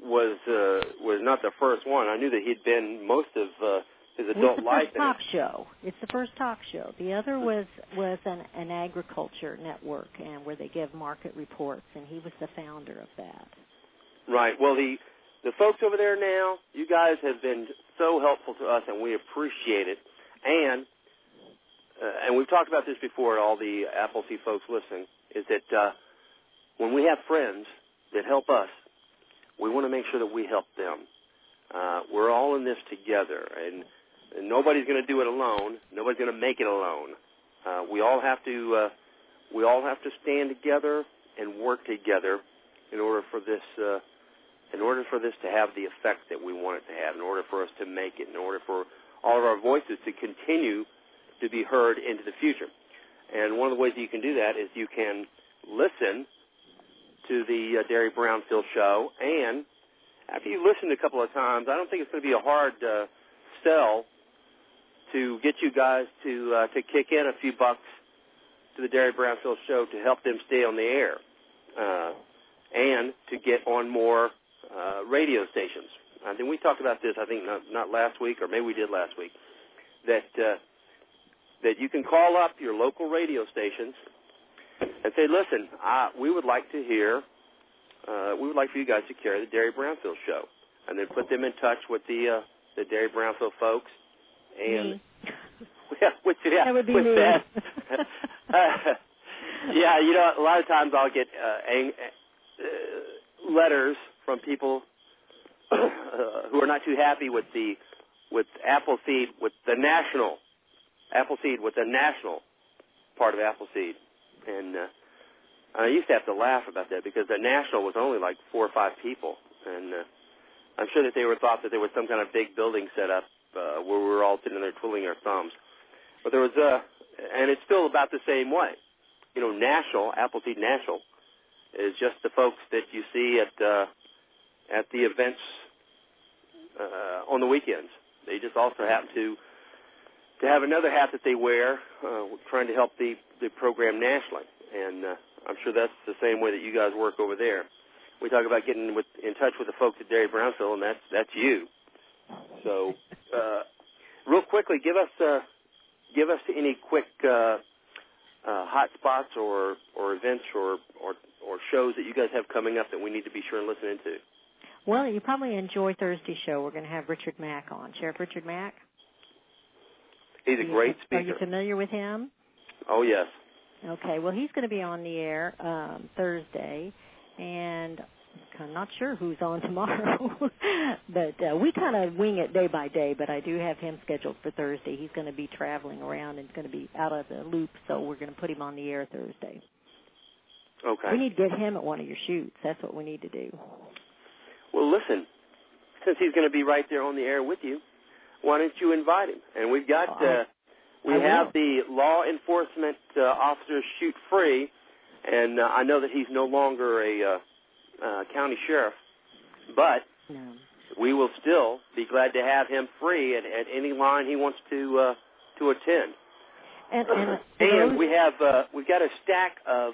was uh, was not the first one. I knew that he'd been most of uh, his it's the first talk it. show. It's the first talk show. The other was was an, an agriculture network, and where they give market reports, and he was the founder of that. Right. Well, the the folks over there now, you guys have been so helpful to us, and we appreciate it. And uh, and we've talked about this before. All the Appleseed folks listening is that uh, when we have friends that help us, we want to make sure that we help them. Uh, we're all in this together, and nobody's going to do it alone. Nobody's going to make it alone. Uh, we all have to uh, we all have to stand together and work together in order for this uh, in order for this to have the effect that we want it to have. In order for us to make it. In order for all of our voices to continue to be heard into the future. And one of the ways that you can do that is you can listen to the uh, Derry Brownfield show, and after you listen a couple of times, I don't think it's going to be a hard uh, sell to get you guys to uh, to kick in a few bucks to the Derry Brownfield show to help them stay on the air, uh, and to get on more uh, radio stations. I think we talked about this. I think not, not last week, or maybe we did last week. That uh, that you can call up your local radio stations and say, "Listen, I, we would like to hear, uh, we would like for you guys to carry the Derry Brownfield show," and then put them in touch with the uh, the Derry Brownfield folks. And Me. yeah, with, yeah, That would be with me. that. uh, yeah, you know, a lot of times I'll get uh, ang- uh, letters from people uh, who are not too happy with the with Appleseed with the national Appleseed with the national part of Appleseed, and uh, I used to have to laugh about that because the national was only like four or five people, and uh, I'm sure that they were thought that there was some kind of big building set up uh, where we were all sitting there twiddling our thumbs. But there was uh and it's still about the same way. You know, National, Appleseed National, is just the folks that you see at uh, at the events uh, on the weekends. They just also happen to to have another hat that they wear, uh, trying to help the the program nationally. And uh, I'm sure that's the same way that you guys work over there. We talk about getting with, in touch with the folks at Derry Brownfield, and that's that's you. So, uh, real quickly, give us uh, give us any quick uh, uh, hot spots or or events or, or or shows that you guys have coming up that we need to be sure and listen into. Well, you probably enjoy Thursday's show. We're going to have Richard Mack on. Sheriff Richard Mack. He's a you- great speaker. Are you familiar with him? Oh yes. Okay. Well, he's going to be on the air um, Thursday, and I'm not sure who's on tomorrow. but uh, we kind of wing it day by day. But I do have him scheduled for Thursday. He's going to be traveling around and going to be out of the loop, so we're going to put him on the air Thursday. Okay. We need to get him at one of your shoots. That's what we need to do. Well, listen, since he's going to be right there on the air with you, why don't you invite him? And we've got, uh, we have the law enforcement uh, officers shoot free, and uh, I know that he's no longer a uh, uh, county sheriff, but No. we will still be glad to have him free at, at any line he wants to uh, to attend. And and, and we have uh, we've got a stack of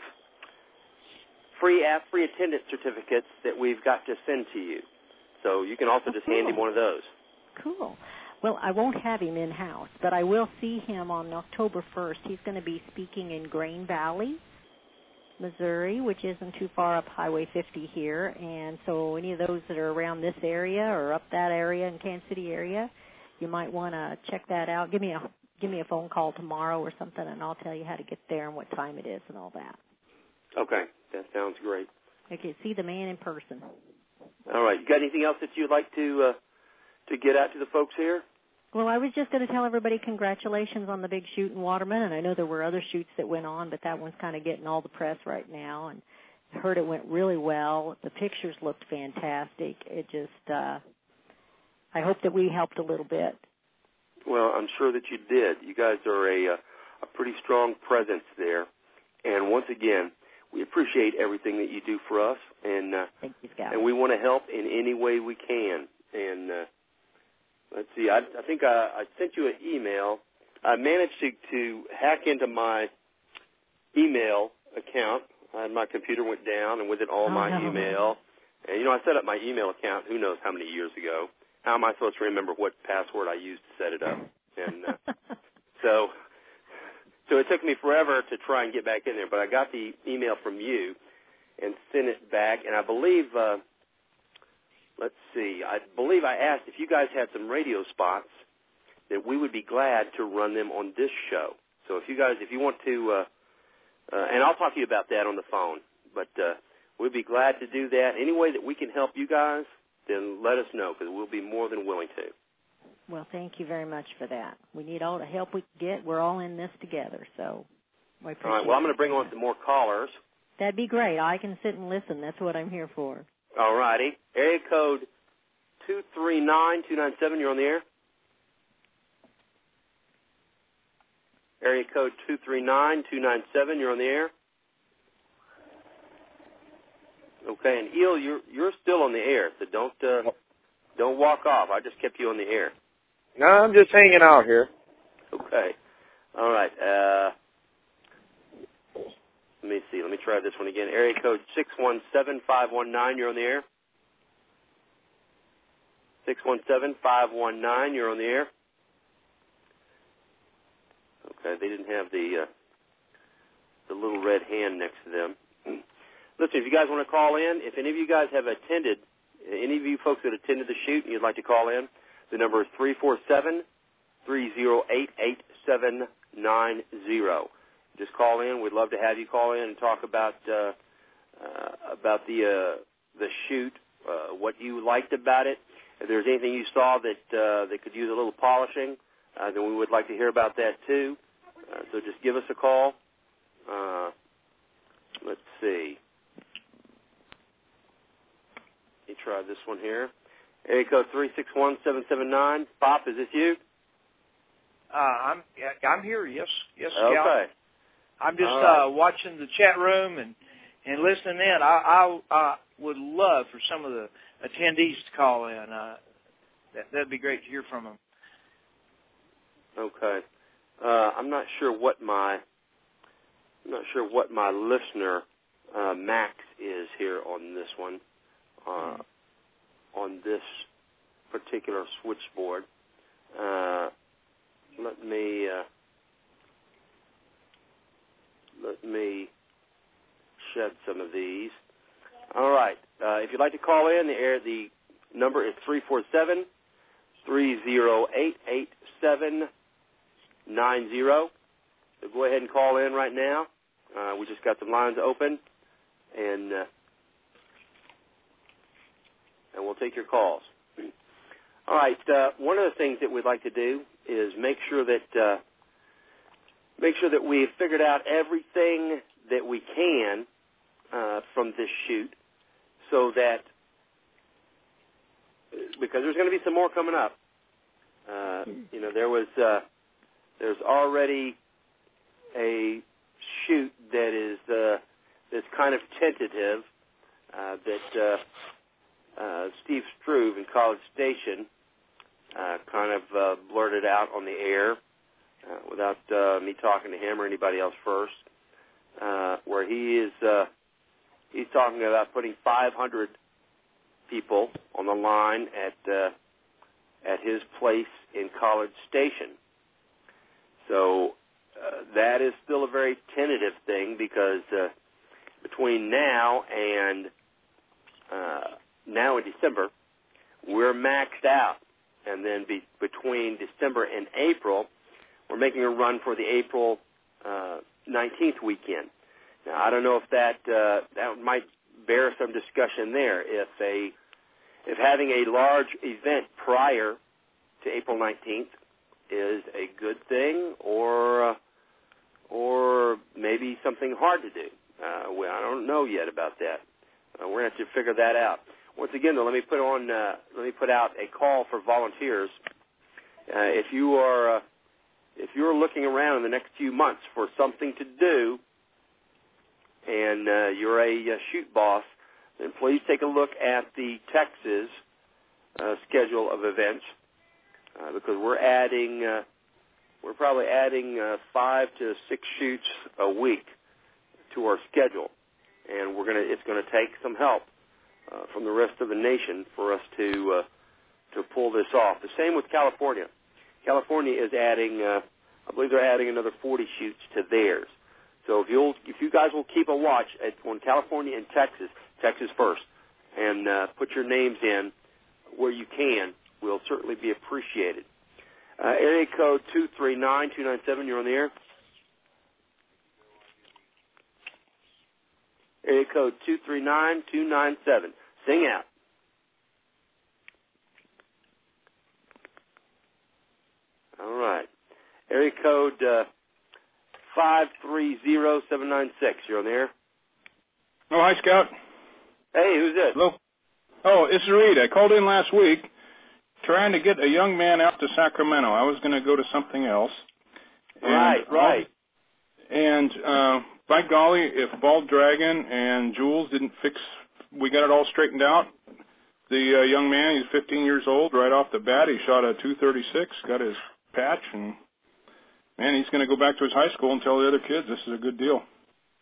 free app free attendance certificates that we've got to send to you. So you can also Oh, just hand him one of those. Cool. Well, I won't have him in house, but I will see him on October 1st. He's going to be speaking in Grain Valley, Missouri, which isn't too far up Highway 50 here. And so, any of those that are around this area or up that area in Kansas City area, you might want to check that out. Give me a give me a phone call tomorrow or something, and I'll tell you how to get there and what time it is and all that. Okay, that sounds great. I can see the man in person. All right, you got anything else that you'd like to uh, to get out to the folks here? Well, I was just going to tell everybody congratulations on the big shoot in Waterman, and I know there were other shoots that went on, but that one's kind of getting all the press right now. And I heard it went really well. The pictures looked fantastic. It just, uh, I hope that we helped a little bit. Well, I'm sure that you did. You guys are a uh, a pretty strong presence there, and once again, we appreciate everything that you do for us, and uh, Thank you, Scout. and we want to help in any way we can. And uh, let's see, I, I think I, I sent you an email. I managed to, to hack into my email account. Uh, my computer went down, and with it, all Oh, my no. email. And you know, I set up my email account. Who knows how many years ago? How am I supposed to remember what password I used to set it up? And uh, so, so it took me forever to try and get back in there. But I got the email from you and sent it back. And I believe, uh, let's see, I believe I asked if you guys had some radio spots that we would be glad to run them on this show. So if you guys, if you want to, uh, uh, and I'll talk to you about that on the phone. But uh, we'd be glad to do that. Any way that we can help you guys, then let us know because we'll be more than willing to. Well, thank you very much for that. We need all the help we can get. We're all in this together, so I appreciate All right. Well, I'm going to bring on some more callers. That'd be great. I can sit and listen. That's what I'm here for. All righty. Area code two three nine two nine seven. You're on the air. Area code two three nine two nine seven. You're on the air. Okay, and Eel, you're you're still on the air, so don't uh, don't walk off. I just kept you on the air. No, I'm just hanging out here. Okay. All right. Uh, let me see. Let me try this one again. Area code six one seven five one nine. You're on the air. Six one seven five one nine. You're on the air. Okay. They didn't have the uh, the little red hand next to them. Listen, if you guys want to call in, if any of you guys have attended, any of you folks that attended the shoot and you'd like to call in, the number is three four seven three zero eight eight seven nine zero. Just call in. We'd love to have you call in and talk about uh, uh, about the uh, the shoot, uh, what you liked about it. If there's anything you saw that uh, that could use a little polishing, uh, then we would like to hear about that too. Uh, so just give us a call. Uh, let's see. Let me try this one here. Area code three six one seven seven nine. Pop, is this you? Uh, I'm I'm here. Yes, yes. Okay. I'm just right. uh, watching the chat room and and listening in. I, I I would love for some of the attendees to call in. Uh, that that'd be great to hear from them. Okay. Uh, I'm not sure what my I'm not sure what my listener uh, max is here on this one, uh, on this particular switchboard. Uh, let me uh, let me shed some of these. All right. Uh, if you'd like to call in, the air the number is three four seven three zero eight eight seven nine zero. So go ahead and call in right now. Uh, we just got some lines open, and uh, and we'll take your calls. All right. Uh, one of the things that we'd like to do is make sure that uh, make sure that we've figured out everything that we can uh, from this shoot, so that because there's going to be some more coming up. Uh, you know, there was uh, there's already a shoot that is uh, that's kind of tentative uh, that uh, uh, Steve Struve in College Station uh, kind of uh, blurted out on the air uh, without uh, me talking to him or anybody else first, uh, where he is uh, he's talking about putting 500 people on the line at uh, at his place in College Station. So uh, that is still a very tentative thing because uh, between now and uh, now in December, we're maxed out, and then be, between December and April, we're making a run for the April uh, 19th weekend. Now, I don't know if that uh, that might bear some discussion there. If a if having a large event prior to April 19th is a good thing, or uh, or maybe something hard to do. Uh, well, I don't know yet about that. Uh, we're going to have to figure that out. Once again, though, let me put on uh, let me put out a call for volunteers. Uh, if you are uh, if you're looking around in the next few months for something to do, and uh, you're a uh, shoot boss, then please take a look at the Texas uh, schedule of events uh, because we're adding uh, we're probably adding uh, five to six shoots a week to our schedule, and we're gonna it's gonna take some help uh, from the rest of the nation for us to uh, to pull this off. The same with California. California is adding, uh, I believe they're adding another 40 shoots to theirs. So if you'll if you guys will keep a watch at on California and Texas, Texas first, and uh, put your names in where you can, will certainly be appreciated. Uh, area code two three nine two nine seven. You're on the air. Area code 239297. Sing out. All right. Area code uh, 530796. You're on the air? Oh, hi, Scout. Hey, who's this? Hello. Oh, it's Reed. I called in last week trying to get a young man out to Sacramento. I was going to go to something else. And Right, right. And uh, by golly, if Bald Dragon and Jules didn't fix, we got it all straightened out. The uh, young man, he's 15 years old. Right off the bat, he shot a 236, got his patch, and man, he's going to go back to his high school and tell the other kids this is a good deal.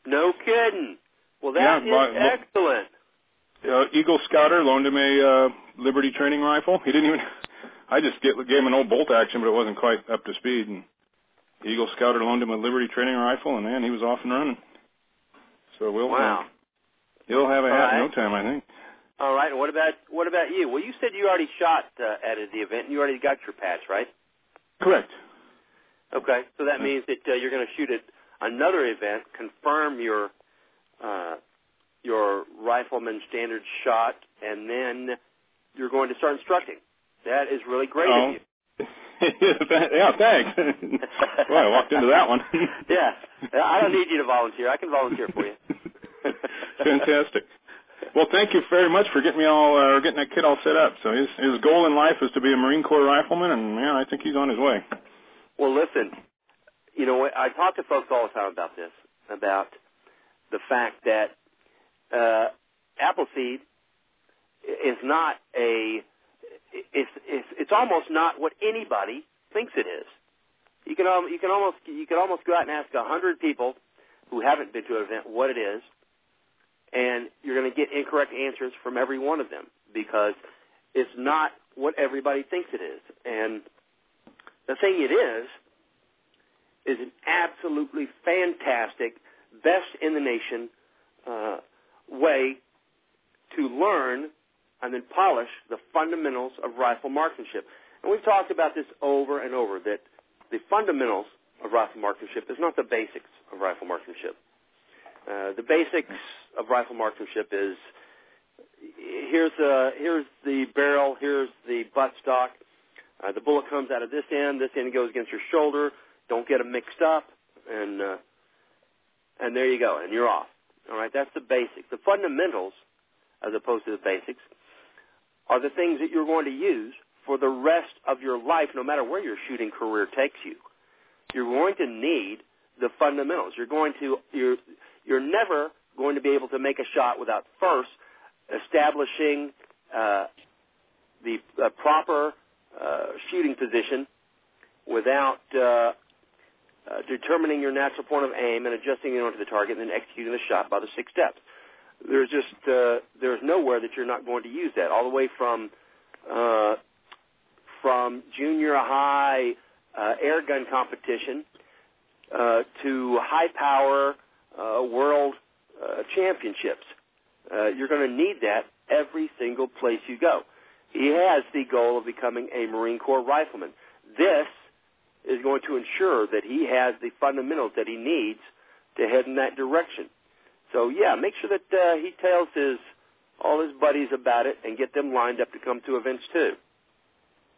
No kidding. Well, that Yeah, is my- excellent. uh, Eagle Scouter loaned him a uh, Liberty training rifle. He didn't even. I just get, gave him an old bolt action, but it wasn't quite up to speed. And Eagle Scouter loaned him a Liberty training rifle, and man, he was off and running. So we'll. Wow. He'll have a hat in no time, I think. All right. And what about what about you? Well, you said you already shot uh, at the event. and You already got your patch, right? Correct. Okay. So that means that uh, you're going to shoot at another event, confirm your uh, your rifleman standard shot, and then you're going to start instructing. That is really great Oh. of you. yeah, thanks. Boy, I walked into that one. yeah. I don't need you to volunteer. I can volunteer for you. Fantastic. Well, thank you very much for getting me all, uh, getting that kid all set up. So his his goal in life is to be a Marine Corps rifleman, and man, I think he's on his way. Well, listen, you know, I talk to folks all the time about this, about the fact that uh, Appleseed is not a, it's, it's, it's almost not what anybody thinks it is. You can, um, you can almost, you can almost go out and ask a hundred people who haven't been to an event what it is, and you're going to get incorrect answers from every one of them because it's not what everybody thinks it is. And the thing it is, is an absolutely fantastic, best in the nation uh, way to learn and then polish the fundamentals of rifle marksmanship. And we've talked about this over and over that the fundamentals of rifle marksmanship is not the basics of rifle marksmanship. Uh, the basics of rifle marksmanship is here's the here's the barrel, here's the buttstock. Uh, the bullet comes out of this end, this end goes against your shoulder. Don't get them mixed up, and uh, and there you go, and you're off. All right, that's the basics. The fundamentals, as opposed to the basics, are the things that you're going to use for the rest of your life, no matter where your shooting career takes you. You're going to need the fundamentals. You're going to you're you're never going to be able to make a shot without first establishing uh, the uh, proper uh, shooting position, without uh, uh, determining your natural point of aim and adjusting it onto the target, and then executing the shot by the six steps. There's just uh, there's nowhere that you're not going to use that. All the way from from junior high air gun competition to high power world uh, championships. Uh, you're going to need that every single place you go. He has the goal of becoming a Marine Corps rifleman. This is going to ensure that he has the fundamentals that he needs to head in that direction. So yeah, make sure that uh, he tells his all his buddies about it and get them lined up to come to events too.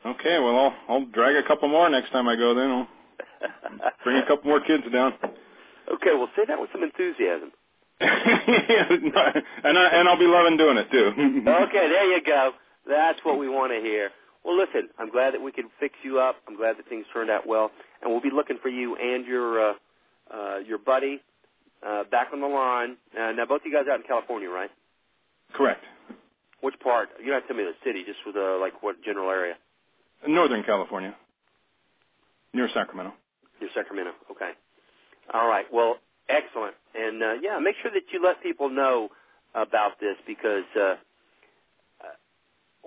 Okay, well I'll I'll drag a couple more next time I go. Then I'll bring a couple more kids down. Okay, well say that with some enthusiasm. and I and I'll be loving doing it too. okay, there you go. That's what we want to hear. Well, listen, I'm glad that we could fix you up. I'm glad that things turned out well, and we'll be looking for you and your uh, uh, your buddy uh, back on the line. Uh, now, both of you guys out in California, right? Correct. Which part? You don't have to tell me the city, just with uh, like what general area? Northern California, near Sacramento. Near Sacramento. Okay. All right. Well, excellent. And uh, yeah, make sure that you let people know about this because, uh, uh,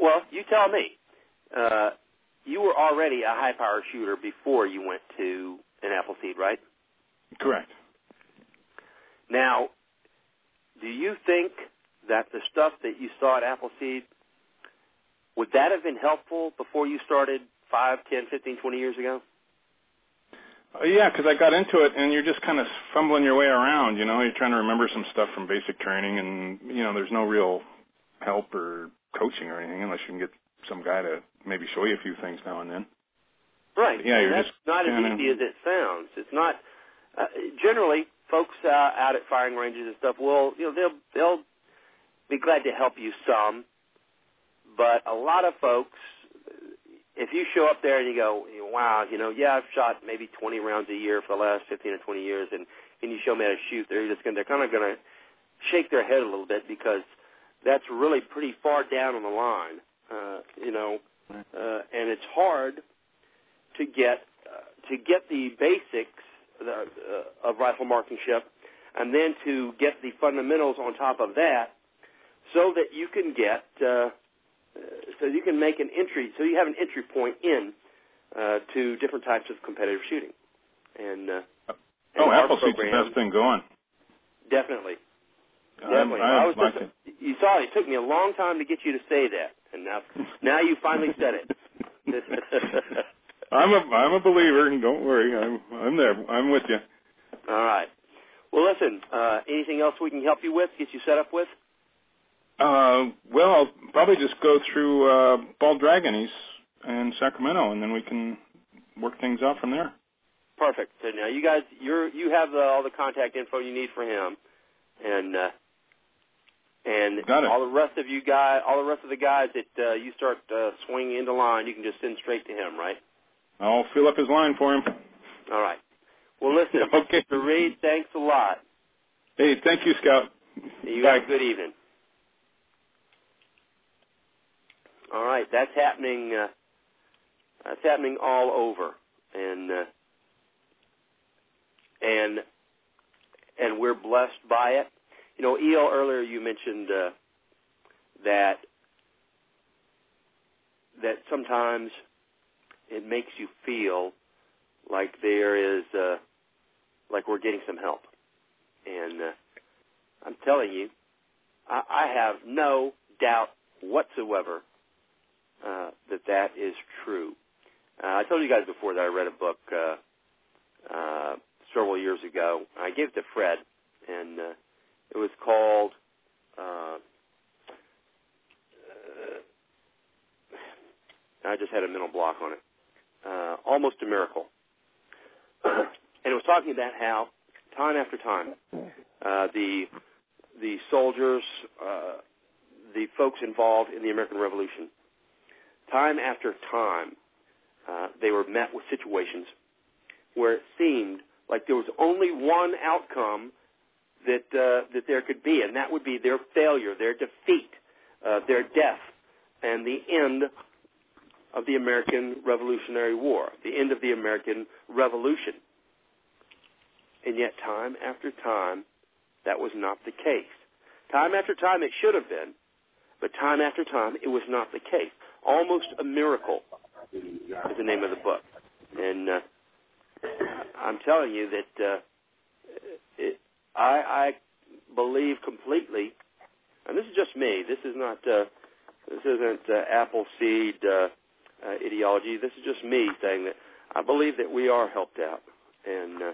well, you tell me. Uh, you were already a high power shooter before you went to an Appleseed, right? Correct. Now, do you think that the stuff that you saw at Appleseed would that have been helpful before you started five, ten, fifteen, twenty years ago? Uh, yeah, because I got into it, and you're just kind of fumbling your way around. You know, you're trying to remember some stuff from basic training, and you know, there's no real help or coaching or anything unless you can get some guy to maybe show you a few things now and then. Right. Yeah, you're that's just not as kinda- easy as it sounds. It's not. Uh, generally, folks uh, out at firing ranges and stuff will, you know, they'll they'll be glad to help you some, but a lot of folks, if you show up there and you go, wow, you know, yeah, I've shot maybe 20 rounds a year for the last 15 or 20 years, and and you show me how to shoot, they're just gonna, they're kind of going to shake their head a little bit because that's really pretty far down on the line, uh, you know, uh, and it's hard to get uh, to get the basics uh, of rifle marksmanship, and then to get the fundamentals on top of that, so that you can get uh, so you can make an entry, so you have an entry point in uh, to different types of competitive shooting, and, uh, Oh, Appleseed's the best thing going. definitely. Definitely. I, I was like just, you saw it. It took me a long time to get you to say that, and now now you finally said it. I'm a I'm a believer, and don't worry, I'm I'm there. I'm with you. All right. Well, listen. Uh, anything else we can help you with? Get you set up with? Uh, well, I'll probably just go through uh, Bald Dragon. He's in Sacramento, and then we can work things out from there. Perfect. So now you guys, you're you have uh, all the contact info you need for him, and uh, and Got it. all the rest of you guys, all the rest of the guys that uh, you start uh, swinging into line, you can just send straight to him, right? I'll fill up his line for him. All right. Well, listen, Okay. Mr. Reed, thanks a lot. Hey, thank you, Scout. You Bye. have a good evening. All right, that's happening. Uh, that's happening all over, and uh, and and we're blessed by it. You know, El, earlier you mentioned uh, that that sometimes it makes you feel like there is uh, like we're getting some help, and uh, I'm telling you, I, I have no doubt whatsoever uh, that that is true. Uh, I told you guys before that I read a book uh, uh, several years ago. I gave it to Fred, and uh, it was called. Uh, uh, I just had a mental block on it. Uh, Almost a miracle, and it was talking about how time after time uh, the the soldiers, uh, the folks involved in the American Revolution, time after time, uh, they were met with situations where it seemed like there was only one outcome that uh, that there could be, and that would be their failure, their defeat, uh, their death, and the end of the American Revolutionary War, the end of the American Revolution. And yet, time after time, that was not the case. Time after time, it should have been, but time after time, it was not the case. Almost a miracle is the name of the book, and uh, I'm telling you that uh, it, I, I believe completely, and this is just me. This is not. Uh, this isn't uh, Appleseed uh, uh, ideology. This is just me saying that I believe that we are helped out, and uh,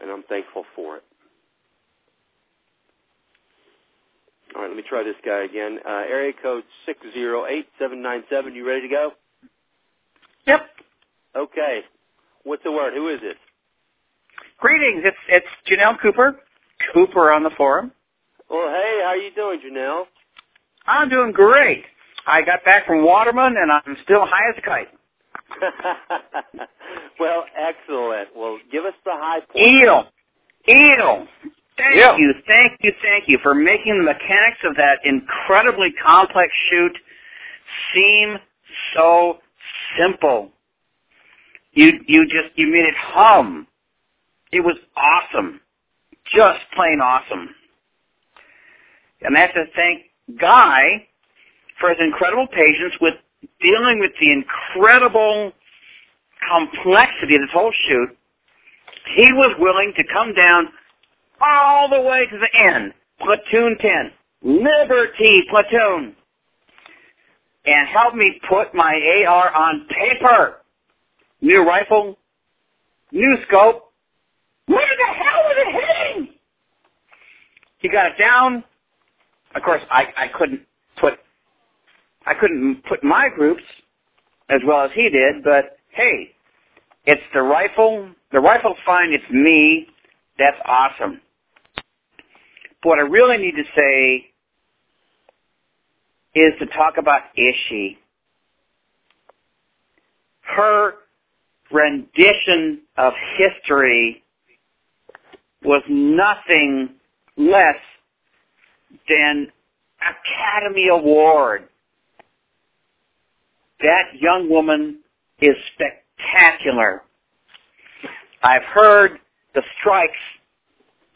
and I'm thankful for it. All right, let me try this guy again. Uh, area code six zero eight seven nine seven. You ready to go? Yep. Okay. What's the word? Who is it? Greetings. It's it's Janelle Cooper. Cooper on the forum. Well, hey, how you doing, Janelle? I'm doing great. I got back from Waterman and I'm still high as a kite. well, excellent. Well, give us the high point. Eel. Eel. Thank Yeah. you, thank you, thank you for making the mechanics of that incredibly complex shoot seem so simple. You you just you made it hum. It was awesome. Just plain awesome. And I have to thank Guy for his incredible patience with dealing with the incredible complexity of this whole shoot. He was willing to come down all the way to the end. Platoon 10. Liberty Platoon. And help me put my AR on paper. New rifle, new scope. Where the hell was it hitting? He got it down. Of course, I, I couldn't put I couldn't put my groups as well as he did, but hey, it's the rifle. The rifle find it's me. That's awesome. What I really need to say is to talk about Ishi. Her rendition of history was nothing less than Academy Award. That young woman is spectacular. I've heard the strikes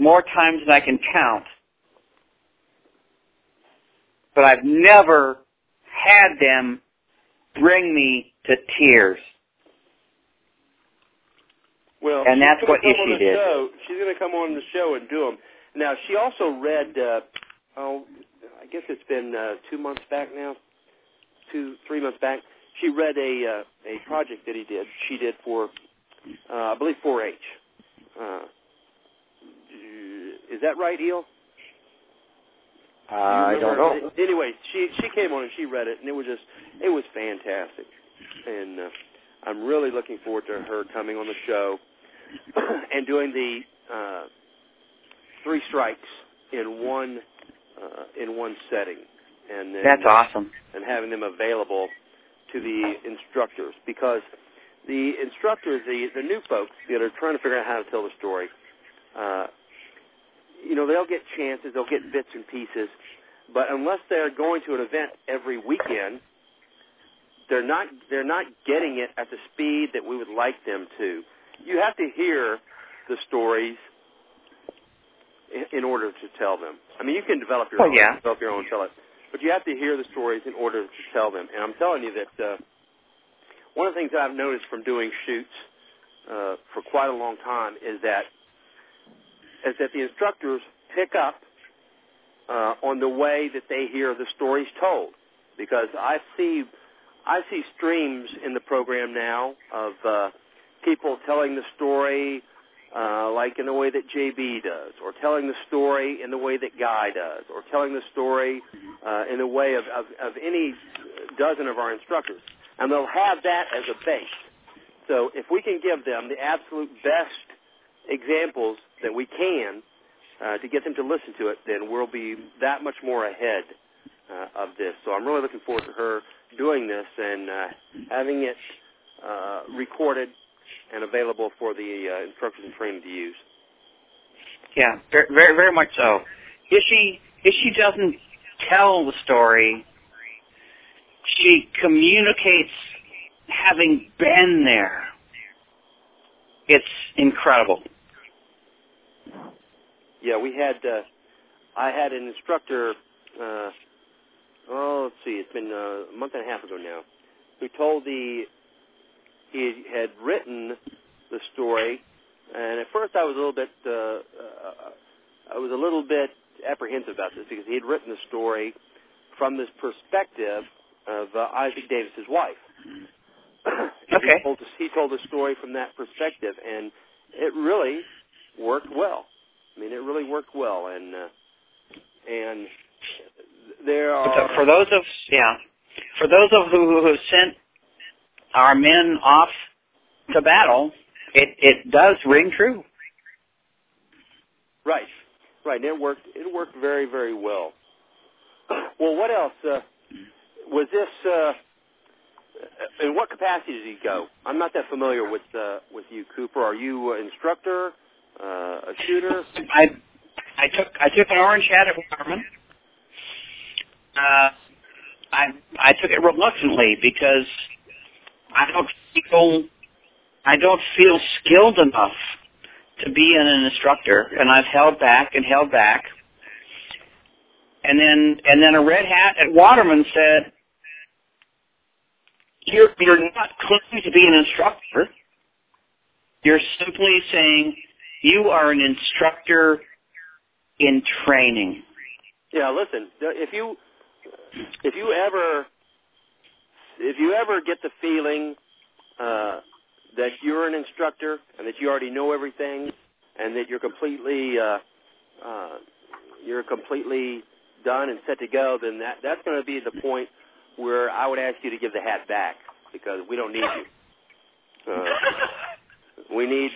more times than I can count. But I've never had them bring me to tears. Well, And that's what Ishi did. Show. She's going to come on the show and do them. Now, she also read. Uh, oh, I guess it's been uh, two months back now, two, three months back. She read a uh, a project that he did. She did for, uh, I believe, 4-H. Uh, is that right, Eel? Uh, I don't know. Anyway, she she came on and she read it, and it was just it was fantastic, and uh, I'm really looking forward to her coming on the show and doing the uh, three strikes in one uh, in one setting, and then, That's awesome. and having them available to the instructors because the instructors, the the new folks that are trying to figure out how to tell the story, uh, you know, they'll get chances, they'll get bits and pieces, but unless they're going to an event every weekend, they're not they're not getting it at the speed that we would like them to. You have to hear the stories in, in order to tell them. I mean, you can develop your Oh, own, yeah. develop your own, tell it, but you have to hear the stories in order to tell them. And I'm telling you that uh, one of the things that I've noticed from doing shoots uh, for quite a long time is that is that the instructors pick up uh, on the way that they hear the stories told. Because I see, I see streams in the program now of uh, people telling the story uh, like in the way that JB does, or telling the story in the way that Guy does, or telling the story uh, in the way of, of, of any dozen of our instructors. And they'll have that as a base. So if we can give them the absolute best examples that we can uh, to get them to listen to it, then we'll be that much more ahead uh, of this. So I'm really looking forward to her doing this and uh, having it uh, recorded and available for the uh, instructors and training to use. Yeah, very, very, very much so. If she if she doesn't tell the story, she communicates having been there. It's incredible. Yeah, we had uh, I had an instructor. Uh, oh, let's see, it's been uh, a month and a half ago now, who told the he had written the story, and at first I was a little bit uh, uh, I was a little bit apprehensive about this because he had written the story from this perspective of uh, Isaac Davis's wife. Okay. He told, he told the story from that perspective, and it really worked well. I mean, it really worked well, and uh, and there are for those of yeah, for those of who who have sent our men off to battle, it it does ring true. right, right. It worked. It worked very, very well. Well, what else uh, was this? Uh, in what capacity did he go? I'm not that familiar with uh, with you, Cooper. Are you an instructor, uh, a shooter? I I took I took an orange hat at Waterman. Uh, I I took it reluctantly because I don't feel I don't feel skilled enough to be an instructor, and I've held back and held back. And then and then a red hat at Waterman said, "You're you're not claiming to be an instructor. You're simply saying you are an instructor in training." Yeah, listen. If you if you ever if you ever get the feeling uh, that you're an instructor and that you already know everything and that you're completely uh, uh, you're completely done and set to go, then that that's going to be the point where I would ask you to give the hat back because we don't need you. Uh, we need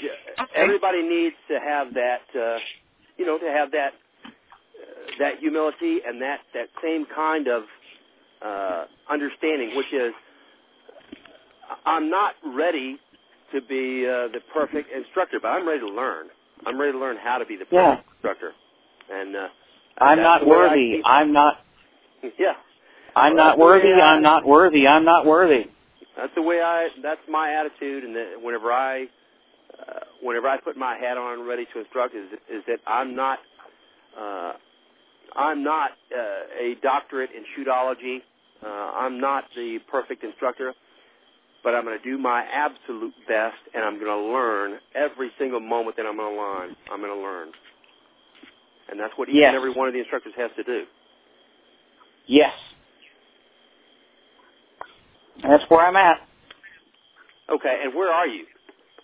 everybody needs to have that uh, you know to have that uh, that humility and that that same kind of uh, understanding, which is I'm not ready to be uh, the perfect instructor, but I'm ready to learn. I'm ready to learn how to be the perfect Yeah. instructor. And uh, I'm not the worthy. I'm not. yeah, I'm Well, not the worthy. I- I'm not worthy. I'm not worthy. that's the way I. That's my attitude. And that whenever I, uh, whenever I put my hat on, ready to instruct, is is that I'm not. Uh, I'm not uh, a doctorate in shootology. Uh, I'm not the perfect instructor, but I'm going to do my absolute best, and I'm going to learn every single moment that I'm going to learn. I'm going to learn, and that's what each Yes. and every one of the instructors has to do. Yes. That's where I'm at. Okay, and where are you?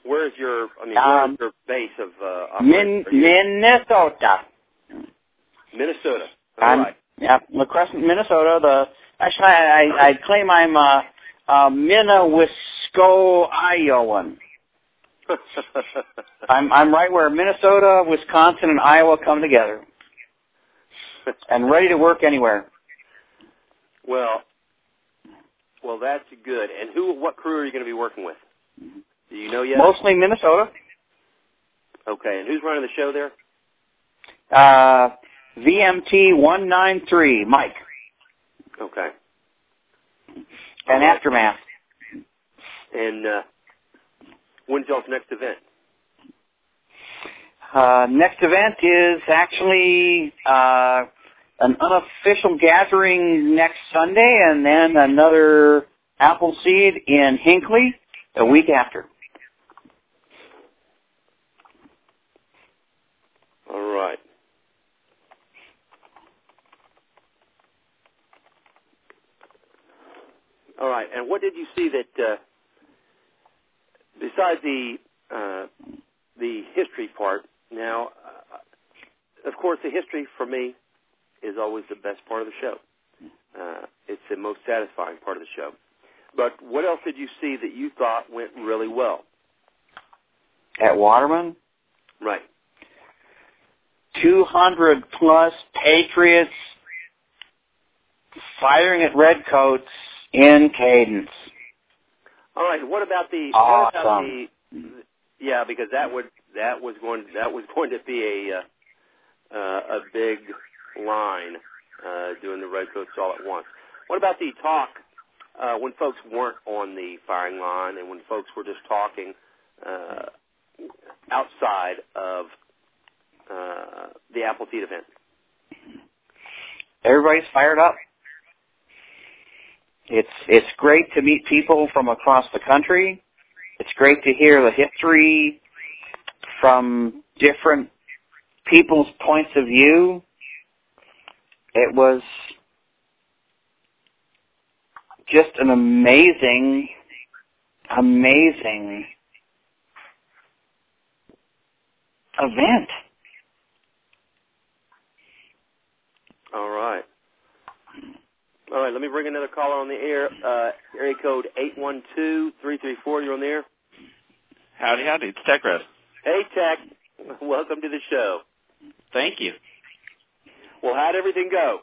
Where is your? I mean, where is Um, your base of uh, Min-? Minnesota. Minnesota. All I'm right. yeah, La Crescent, Minnesota. The actually, I, I, I claim I'm a, a Minnewisco Iowan. I'm I'm right where Minnesota, Wisconsin, and Iowa come together, and ready to work anywhere. well, well, that's good. And who? What crew are you going to be working with? Do you know yet? Mostly Minnesota. Okay, and who's running the show there? Uh, VMT one nine three, Mike, Okay, and right. Aftermath. and uh, when's y'all's next event? Uh, next event is actually uh, an unofficial gathering next Sunday, and then another Appleseed in Hinckley the week after. All right. All right. And what did you see that uh, besides the uh, the history part? Now, uh, of course, the history for me is always the best part of the show. Uh, it's the most satisfying part of the show. But what else did you see that you thought went really well? At Waterman, Right. 200 plus Patriots firing at Redcoats in cadence. All right. What about the? What about Awesome. the? Yeah, because that would that was going that was going to be a uh, uh, a big line uh, doing the redcoats all at once. What about the talk uh, when folks weren't on the firing line and when folks were just talking uh, outside of uh, the Appleseed event? Everybody's fired up. It's it's great to meet people from across the country. It's great to hear the history from different people's points of view. It was just an amazing, amazing event. All right. All right, let me bring another caller on the air. Uh, area code 812-334. You're on the air. Howdy, howdy. It's Tech Red. Hey, Tech. Welcome to the show. Thank you. Well, how'd everything go?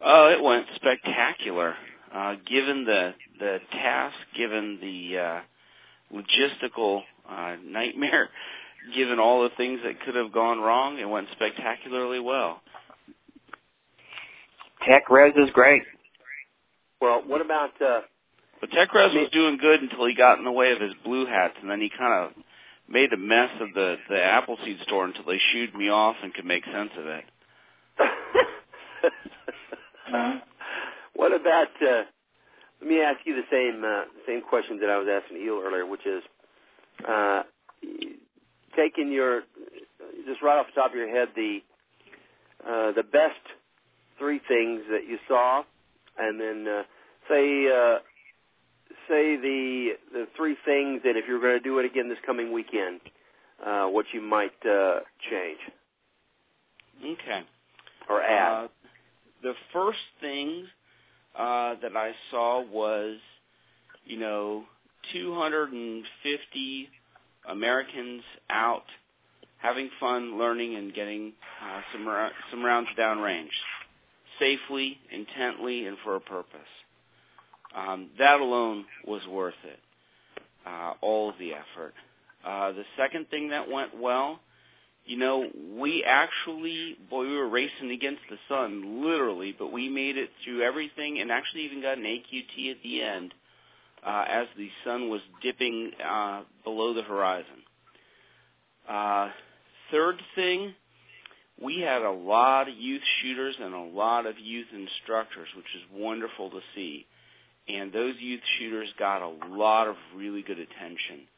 Oh, it went spectacular. Uh, given the the task, given the uh, logistical uh, nightmare, given all the things that could have gone wrong, it went spectacularly well. Tech Res is great. Well, what about uh, But Tech Res was doing good until he got in the way of his blue hats, and then he kind of made a mess of the the Appleseed store until they shooed me off and could make sense of it. what about? Uh, let me ask you the same uh, same question that I was asking Eel earlier, which is uh, taking your just right off the top of your head the uh, the best three things that you saw, and then uh, say uh, say the the three things that if you're going to do it again this coming weekend, uh, what you might uh, change Okay. or add. Uh, the first thing uh, that I saw was, you know, 250 Americans out having fun, learning, and getting uh, some ra- some rounds downrange, safely, intently, and for a purpose. Um, that alone was worth it. Uh, all of the effort. Uh, the second thing that went well, you know, we actually, boy, we were racing against the sun, literally, but we made it through everything and actually even got an AQT at the end uh, as the sun was dipping uh, below the horizon. Uh, third thing, we had a lot of youth shooters and a lot of youth instructors, which is wonderful to see. And those youth shooters got a lot of really good attention.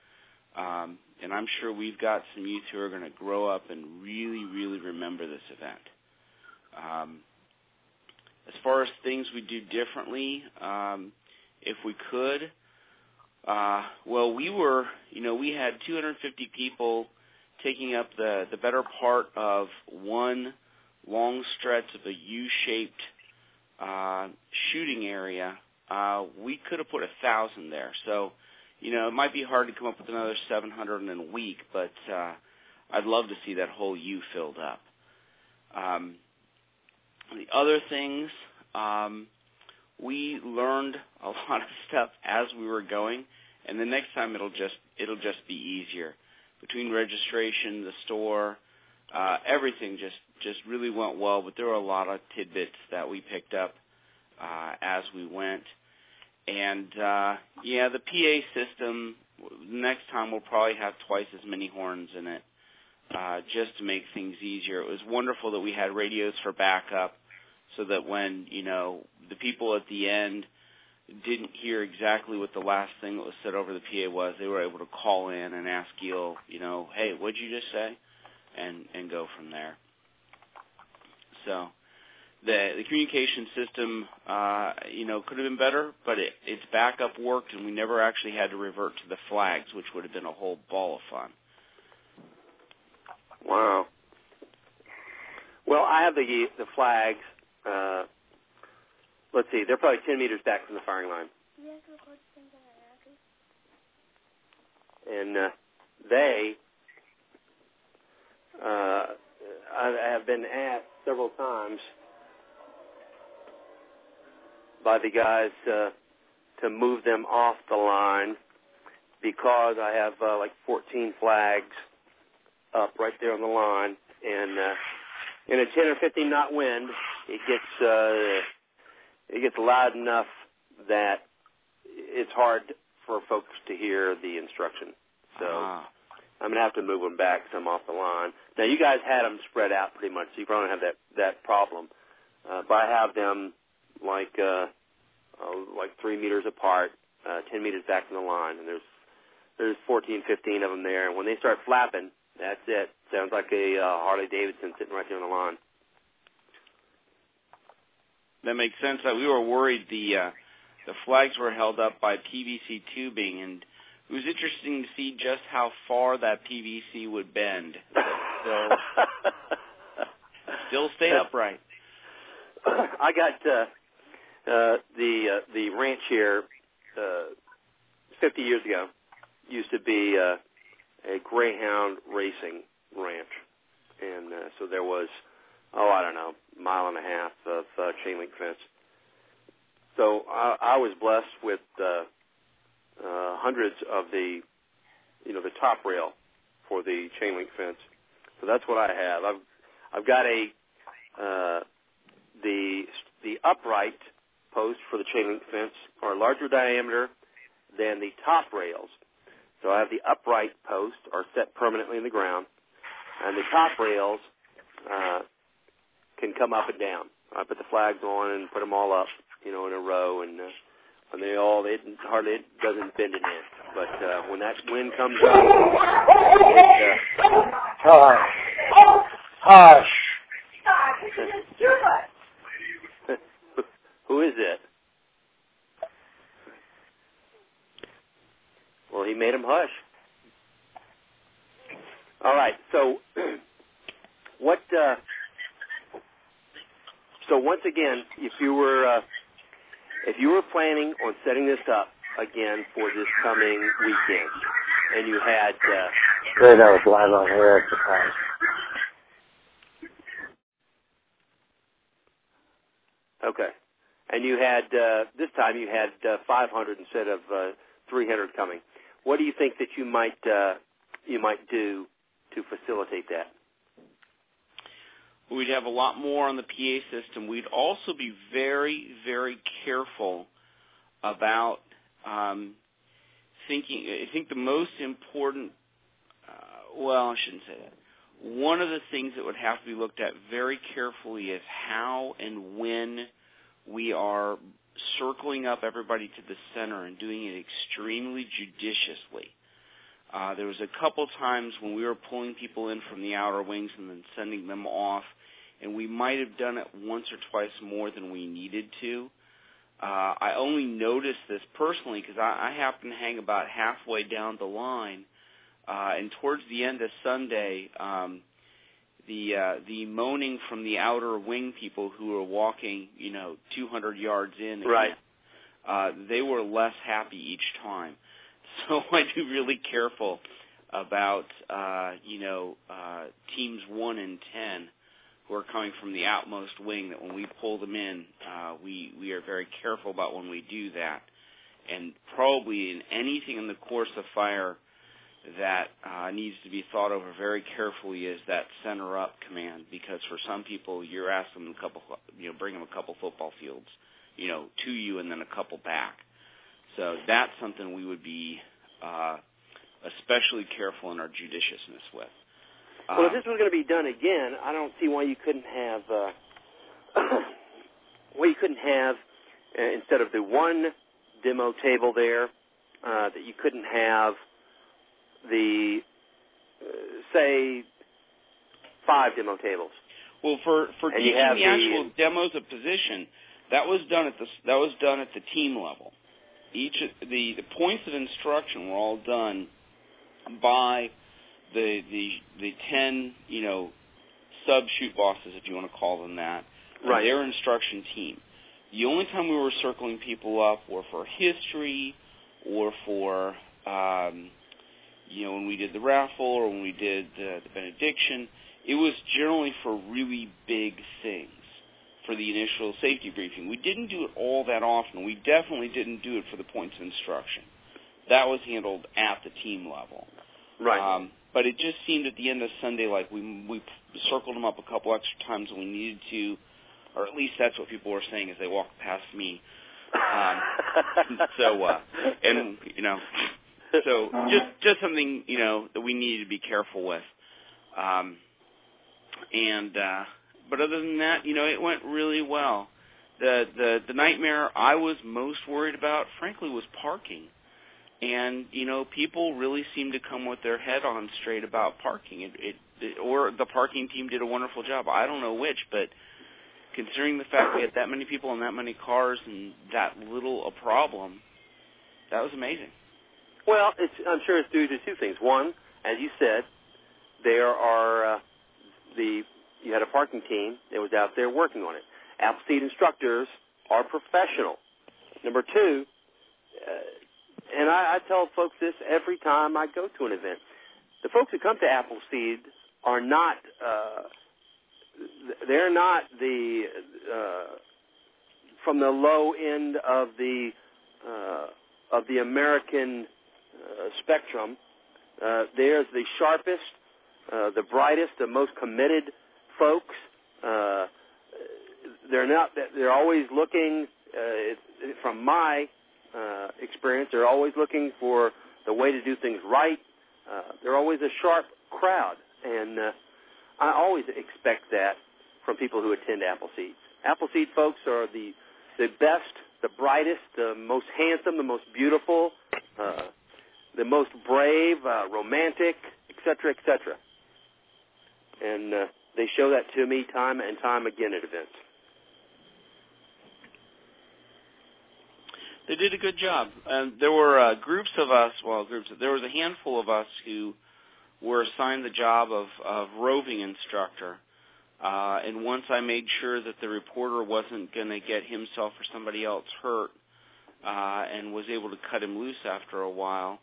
Um, and I'm sure we've got some youth who are going to grow up and really, really remember this event. Um, as far as things we do differently, um, if we could, uh, well, we were, you know, we had 250 people taking up the the better part of one long stretch of a U-shaped uh, shooting area. Uh, we could have put a thousand there, so you know, it might be hard to come up with another 700 in a week, but uh, I'd love to see that whole U filled up. Um, the other things, um, we learned a lot of stuff as we were going, and the next time it'll just it'll just be easier. Between registration, the store, uh, everything just just really went well. But there were a lot of tidbits that we picked up uh, as we went. And uh, yeah, the PA system. Next time we'll probably have twice as many horns in it, uh, just to make things easier. It was wonderful that we had radios for backup, so that when you know the people at the end didn't hear exactly what the last thing that was said over the PA was, they were able to call in and ask Gil, you know, hey, what'd you just say, and and go from there. So the the communication system, uh, you know, could have been better, but it, its backup worked, and we never actually had to revert to the flags, which would have been a whole ball of fun. Wow. Well, I have the the flags. Uh, let's see, they're probably 10 meters back from the firing line. And uh, they, uh, I have been asked several times by the guys uh, to move them off the line because I have uh, like 14 flags up right there on the line, and uh, in a 10 or 15 knot wind, it gets uh, it gets loud enough that it's hard for folks to hear the instruction. So Ah. I'm gonna have to move them back some off the line. Now you guys had them spread out pretty much, so you probably don't have that that problem. Uh, but I have them like uh, uh, like three meters apart, uh, 10 meters back from the line, and there's there's 14, 15 of them there. And when they start flapping, that's it. Sounds like a uh, Harley Davidson sitting right there on the lawn. That makes sense. That we were worried the uh, the flags were held up by PVC tubing, and it was interesting to see just how far that PVC would bend. So still stay upright. I got uh, uh, the uh, the ranch here uh, 50 years ago used to be uh, a greyhound racing ranch, and uh, so there was oh I don't know mile and a half of uh, chain link fence. So I, I was blessed with uh, uh, hundreds of the you know the top rail for the chain link fence. So that's what I have. I've I've got a uh, the the upright posts for the chain link fence are larger diameter than the top rails. So I have the upright posts are set permanently in the ground, and the top rails uh, can come up and down. I put the flags on and put them all up, you know, in a row, and uh, and they all it hardly it doesn't bend an inch. But uh, when that wind comes up, it, uh, Hush. Hush. who is it? Well, he made him hush. All right. So, what? Uh, so once again, if you were uh, if you were planning on setting this up again for this coming weekend, and you had uh, Great, I was live on air at the time. okay, and you had uh, this time you had uh, 500 instead of uh, 300 coming. What do you think that you might uh, you might do to facilitate that? We'd have a lot more on the PA system. We'd also be very, very careful about um, thinking. I think the most important, uh, well, I shouldn't say that. One of the things that would have to be looked at very carefully is how and when we are circling up everybody to the center and doing it extremely judiciously. Uh, there was a couple times when we were pulling people in from the outer wings and then sending them off, and we might have done it once or twice more than we needed to. Uh, I only noticed this personally because I, I happen to hang about halfway down the line, uh, and towards the end of Sunday, um, the uh, the moaning from the outer wing people who were walking, you know, 200 yards in, Right. uh, they were less happy each time. So I do really careful about uh, you know uh, teams one and ten who are coming from the outmost wing. That when we pull them in, uh, we we are very careful about when we do that, and probably in anything in the course of fire that uh, needs to be thought over very carefully is that center up command because for some people you're asking them a couple you know bring them a couple football fields you know to you and then a couple back so that's something we would be uh, especially careful in our judiciousness with. Well, if Um, this was going to be done again, I don't see why you couldn't have uh, why you couldn't have uh, instead of the one demo table there uh, that you couldn't have the uh, say five demo tables. well, for for and you teaching have the the- actual demos of position, that was done at the that was done at the team level. Each of the the points of instruction were all done by the the the ten you know sub shoot bosses, if you want to call them that, Right. their instruction team. The only time we were circling people up were for history or for um, you know when we did the raffle or when we did the, the benediction. It was generally for really big things for the initial safety briefing. We didn't do it all that often. We definitely didn't do it for the points of instruction. That was handled at the team level. Right. Um, but it just seemed at the end of Sunday like we we circled them up a couple extra times when we needed to, or at least that's what people were saying as they walked past me. Um, so uh, and you know, so just just something you know that we needed to be careful with. Um, and uh, but other than that, you know, it went really well. The the the nightmare I was most worried about, frankly, was parking and you know people really seem to come with their head on straight about parking it, it, it or the parking team did a wonderful job i don't know which but considering the fact we had that many people and that many cars and that little a problem that was amazing Well, it's, I'm sure it's due to two things. One, as you said, there are uh, the you had a parking team that was out there working on it. Appleseed instructors are professional. Number two, uh, and I, I tell folks this every time I go to an event. The folks who come to Appleseed are not. Uh, they're not the uh, from the low end of the uh, of the American uh, spectrum. Uh, there's the sharpest, uh, the brightest, the most committed folks. Uh, they're not. They're always looking. Uh, from my uh, experience, they're always looking for the way to do things right. Uh, they're always a sharp crowd, and uh, I always expect that from people who attend Appleseed. Appleseed folks are the the best, the brightest, the most handsome, the most beautiful, uh, the most brave, uh, romantic, etc., etc. And uh, they show that to me time and time again at events. they did a good job. And there were uh, groups of us, well, groups. There was a handful of us who were assigned the job of, of roving instructor. Uh, and once I made sure that the reporter wasn't going to get himself or somebody else hurt, uh, and was able to cut him loose after a while,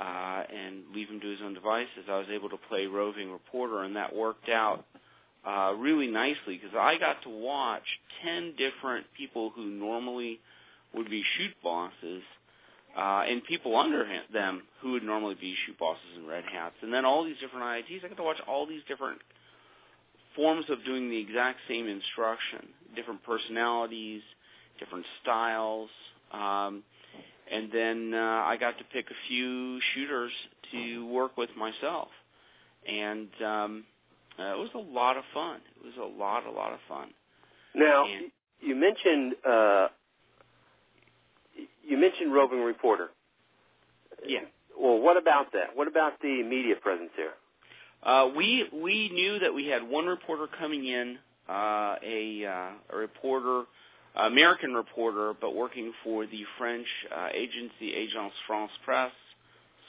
uh, and leave him to his own devices, I was able to play roving reporter, and that worked out uh, really nicely because I got to watch ten different people who normally would be shoot bosses, uh, and people under them who would normally be shoot bosses and red hats, and then all these different IITs. I got to watch all these different forms of doing the exact same instruction, different personalities, different styles, um, and then uh, I got to pick a few shooters to work with myself, and um, uh, it was a lot of fun. It was a lot, a lot of fun. Now, And- you mentioned uh, you mentioned roving reporter. Yeah. Well, what about that? What about the media presence there? Uh, we we knew that we had one reporter coming in, uh, a, uh, a reporter, American reporter, but working for the French uh, agency Agence France Presse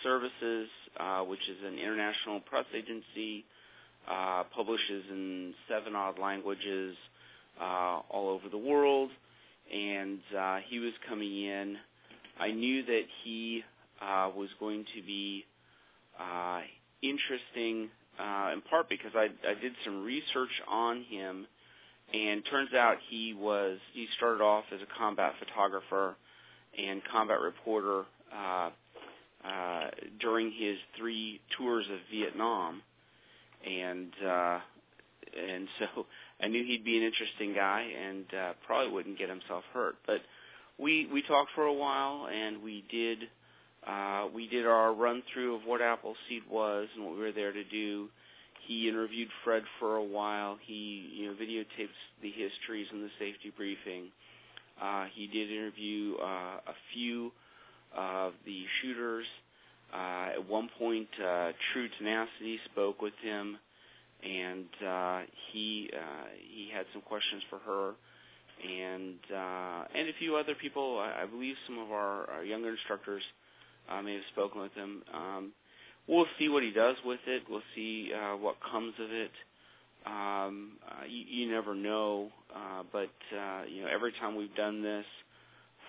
Services, uh, which is an international press agency, uh, publishes in seven odd languages uh, all over the world, and uh, he was coming in. I knew that he uh, was going to be uh, interesting uh, in part because I, I did some research on him, and turns out he was he started off as a combat photographer and combat reporter uh, uh, during his three tours of Vietnam, and uh, and so I knew he'd be an interesting guy and uh, probably wouldn't get himself hurt. But we we talked for a while and we did uh, we did our run through of what Appleseed was and what we were there to do. He interviewed Fred for a while. He you know videotaped the histories and the safety briefing. Uh, he did interview uh, a few of the shooters. Uh, at one point, uh, True Tenacity spoke with him, and uh, he uh, he had some questions for her, and uh, and a few other people. I, I believe some of our, our younger instructors uh, may have spoken with him. Um, we'll see what he does with it. We'll see uh, what comes of it. Um, uh, you, you never know, uh, but uh, you know every time we've done this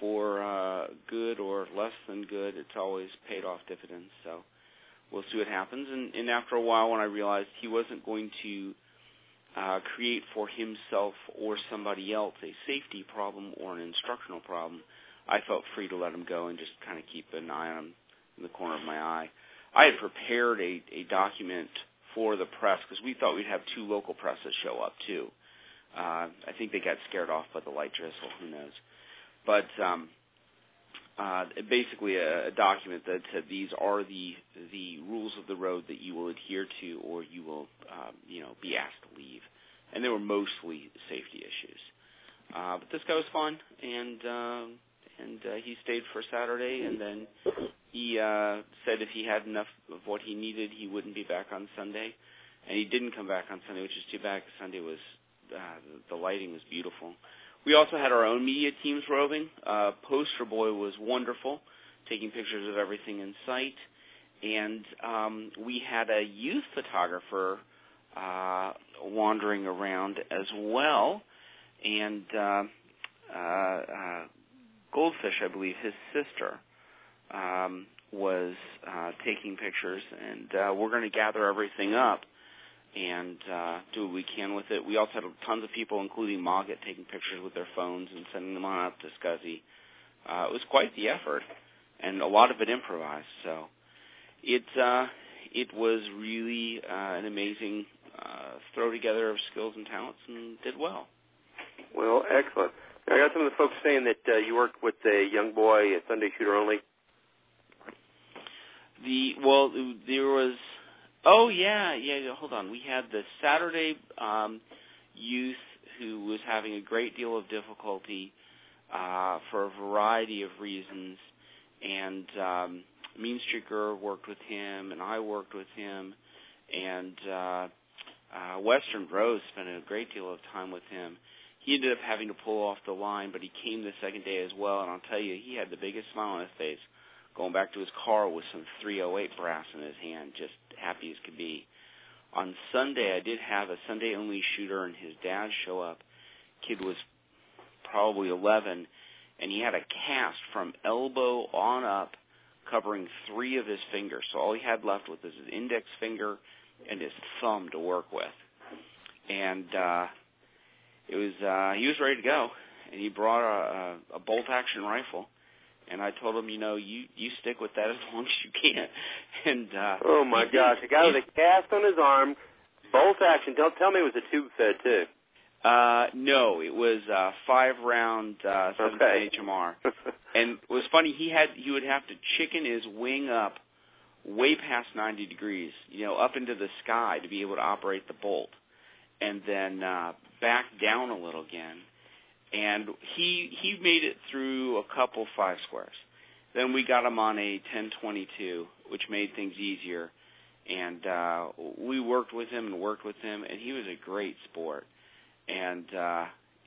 for uh, good or less than good, it's always paid off dividends. So we'll see what happens. And, and after a while, when I realized he wasn't going to uh, create for himself or somebody else a safety problem or an instructional problem, I felt free to let him go and just kind of keep an eye on him in the corner of my eye. I had prepared a, a document for the press because we thought we'd have two local presses show up too. Uh, I think they got scared off by the light drizzle. Who knows? But um, uh, basically, a, a document that said these are the the rules of the road that you will adhere to, or you will, um, you know, be asked to leave. And they were mostly safety issues. Uh, but this guy was fun, and um, and uh, he stayed for Saturday, and then he uh, said if he had enough of what he needed, he wouldn't be back on Sunday, and he didn't come back on Sunday, which is too bad because Sunday was uh, the lighting was beautiful. We also had our own media teams roving. Uh, Poster Boy was wonderful, taking pictures of everything in sight, and um, we had a youth photographer uh, wandering around as well, and uh, uh, uh, Goldfish, I believe, his sister, um, was uh, taking pictures, and uh, we're going to gather everything up and uh, do what we can with it. We also had tons of people, including Mogget, taking pictures with their phones and sending them on up to Scuzzy. Uh, it was quite the effort, and a lot of it improvised. So it uh, it was really uh, an amazing uh, throw together of skills and talents, and did well. Well, excellent. Now, I got some of the folks saying that uh, you worked with a young boy, a Sunday shooter only. The well, there was. Oh yeah, yeah. Hold on. We had the Saturday um, youth who was having a great deal of difficulty uh, for a variety of reasons, and um, Mean Streaker worked with him, and I worked with him, and uh, uh, Western Rose spent a great deal of time with him. he ended up having to pull off the line, but he came the second day as well, and I'll tell you, he had the biggest smile on his face, going back to his car with some 308 brass in his hand, just happy as could be. On Sunday, I did have a Sunday only shooter and his dad show up. Kid was probably 11, and he had a cast from elbow on up covering three of his fingers. So all he had left was his index finger and his thumb to work with. And uh it was uh he was ready to go and he brought a, a, a bolt action rifle and I told him, you know, you you stick with that as long as you can. And uh Oh my gosh, a guy with a cast on his arm, bolt action. Don't tell me it was a tube fed too. Uh no, it was uh five round uh seven Okay. HMR. And it was funny, he had he would have to chicken his wing up way past 90 degrees, you know, up into the sky to be able to operate the bolt, and then uh, back down a little again. And he he made it through a couple five squares. Then we got him on a 1022, which made things easier. And uh, we worked with him and worked with him, and he was a great sport. And uh,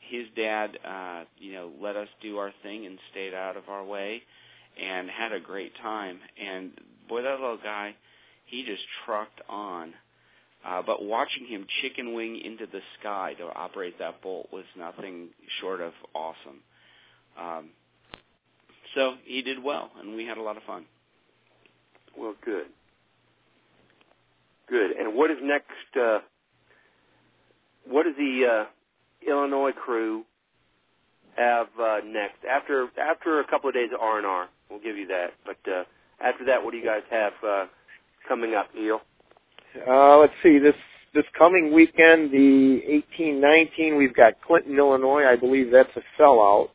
his dad, uh, you know, let us do our thing and stayed out of our way, and had a great time. And boy, that little guy, he just trucked on. Uh, but watching him chicken wing into the sky to operate that bolt was nothing short of awesome. Um, so he did well, and we had a lot of fun. Well, good. Good. And what is next? Uh, what does the uh, Illinois crew have uh, next? After after a couple of days of R and R, we'll give you that. But uh, after that, what do you guys have uh, coming up, Neil? Uh, let's see, this this coming weekend, the 18-19, we've got Clinton, Illinois. I believe that's a sellout.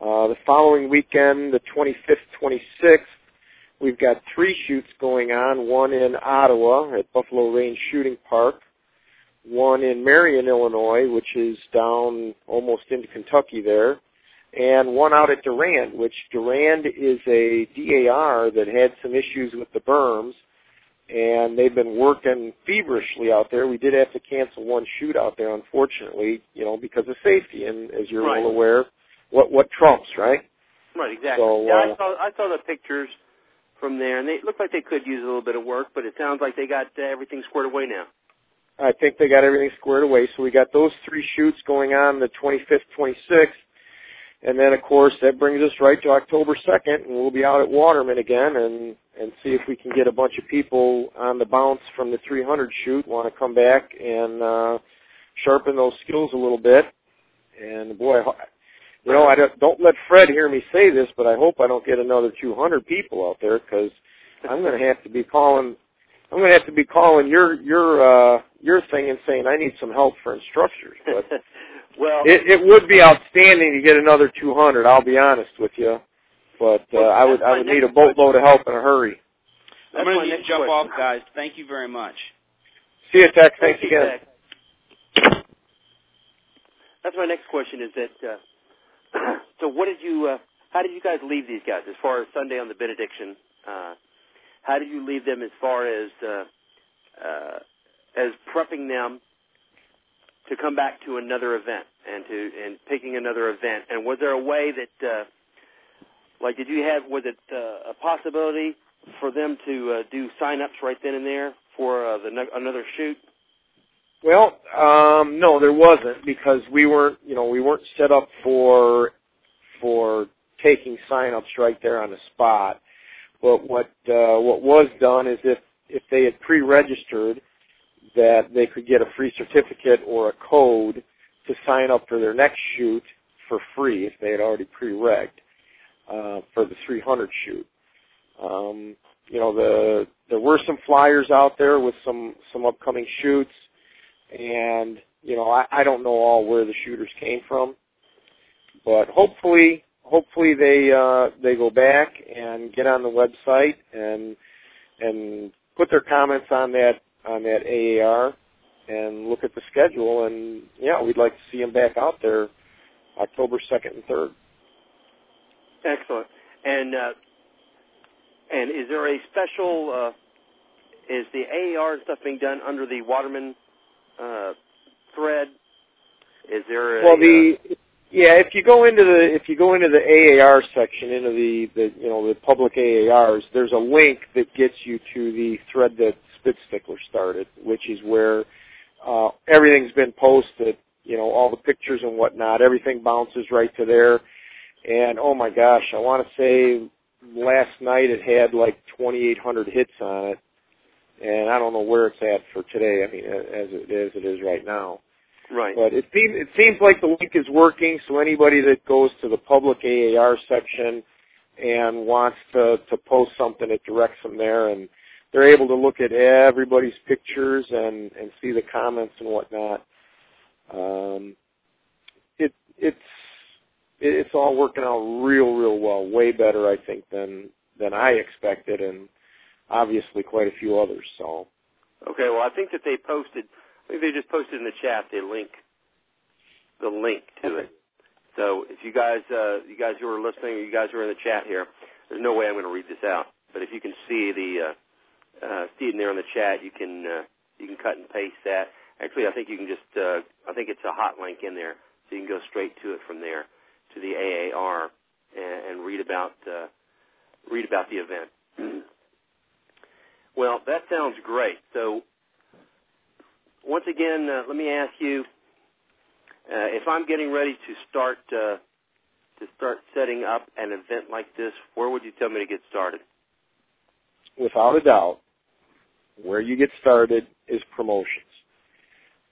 Uh, the following weekend, the 25th, 26th, we've got three shoots going on. One in Ottawa at Buffalo Range Shooting Park. One in Marion, Illinois, which is down almost into Kentucky there. And one out at Durand, which Durand is a DAR that had some issues with the berms and they've been working feverishly out there. We did have to cancel one shoot out there, unfortunately, you know, because of safety. And as you're Right. well aware, what what trumps, right? Right, exactly. So, yeah, uh, I saw I saw the pictures from there, and they look like they could use a little bit of work, but it sounds like they got uh, everything squared away now. I think they got everything squared away. So we got those three shoots going on the 25th, 26th, and then of course that brings us right to October 2nd, and we'll be out at Waterman again and and see if we can get a bunch of people on the bounce from the 300 shoot want to come back and uh, sharpen those skills a little bit. And boy, you know, I don't, don't let Fred hear me say this, but I hope I don't get another 200 people out there because I'm going to have to be calling. I'm going to have to be calling your your uh, your thing and saying I need some help for instructors. But well, it, it would be outstanding to get another 200. I'll be honest with you, but uh, I would I would need a next boatload of help in a hurry. I'm going to need to jump question. off, guys. Thank you very much. See you, Tech. Thanks Thank you, again. Zach. That's my next question. Is that uh, so? What did you? Uh, how did you guys leave these guys as far as Sunday on the benediction? Uh, how did you leave them as far as uh, uh, as prepping them to come back to another event and to and picking another event? And was there a way that, uh, like, did you have was it uh, a possibility for them to uh, do sign-ups right then and there for uh, the ne- another shoot? Well, um, no, there wasn't because we weren't, you know, we weren't set up for for taking sign-ups right there on the spot. But what uh, what was done is if if they had pre-registered, that they could get a free certificate or a code to sign up for their next shoot for free if they had already pre-regged uh, for the 300 shoot. Um, you know, the there were some flyers out there with some some upcoming shoots and you know I, I don't know all where the shooters came from, but hopefully hopefully they uh, they go back and get on the website and and put their comments on that on that AAR and look at the schedule and yeah we'd like to see them back out there October second and third. Excellent. And uh, and is there a special? Uh, is the AAR stuff being done under the Waterman uh, thread? Is there a, well the yeah if you go into the if you go into the AAR section into the the you know the public AARs there's a link that gets you to the thread that Spitztickler started, which is where uh, everything's been posted. You know all the pictures and whatnot. Everything bounces right to there. And oh my gosh, I want to say last night it had like 2,800 hits on it, and I don't know where it's at for today. I mean, as it as it is right now. Right. But it seems it seems like the link is working. So anybody that goes to the public AAR section and wants to to post something, it directs them there, and they're able to look at everybody's pictures and and see the comments and whatnot. Um, it it's it's all working out real, real well. Way better, I think, than than I expected, and obviously quite a few others. So. Okay. Well, I think that they posted. I think they just posted in the chat the link, the link to okay. it. So if you guys, uh, you guys who are listening, you guys who are in the chat here, there's no way I'm going to read this out. But if you can see the uh, uh, see it in there in the chat, you can uh, you can cut and paste that. Actually, I think you can just uh, I think it's a hot link in there, so you can go straight to it from there to the AAR and, and read about uh, read about the event. well, that sounds great. So once again, uh, let me ask you uh, if I'm getting ready to start uh, to start setting up an event like this. Where would you tell me to get started? Without a doubt, where you get started is promotions.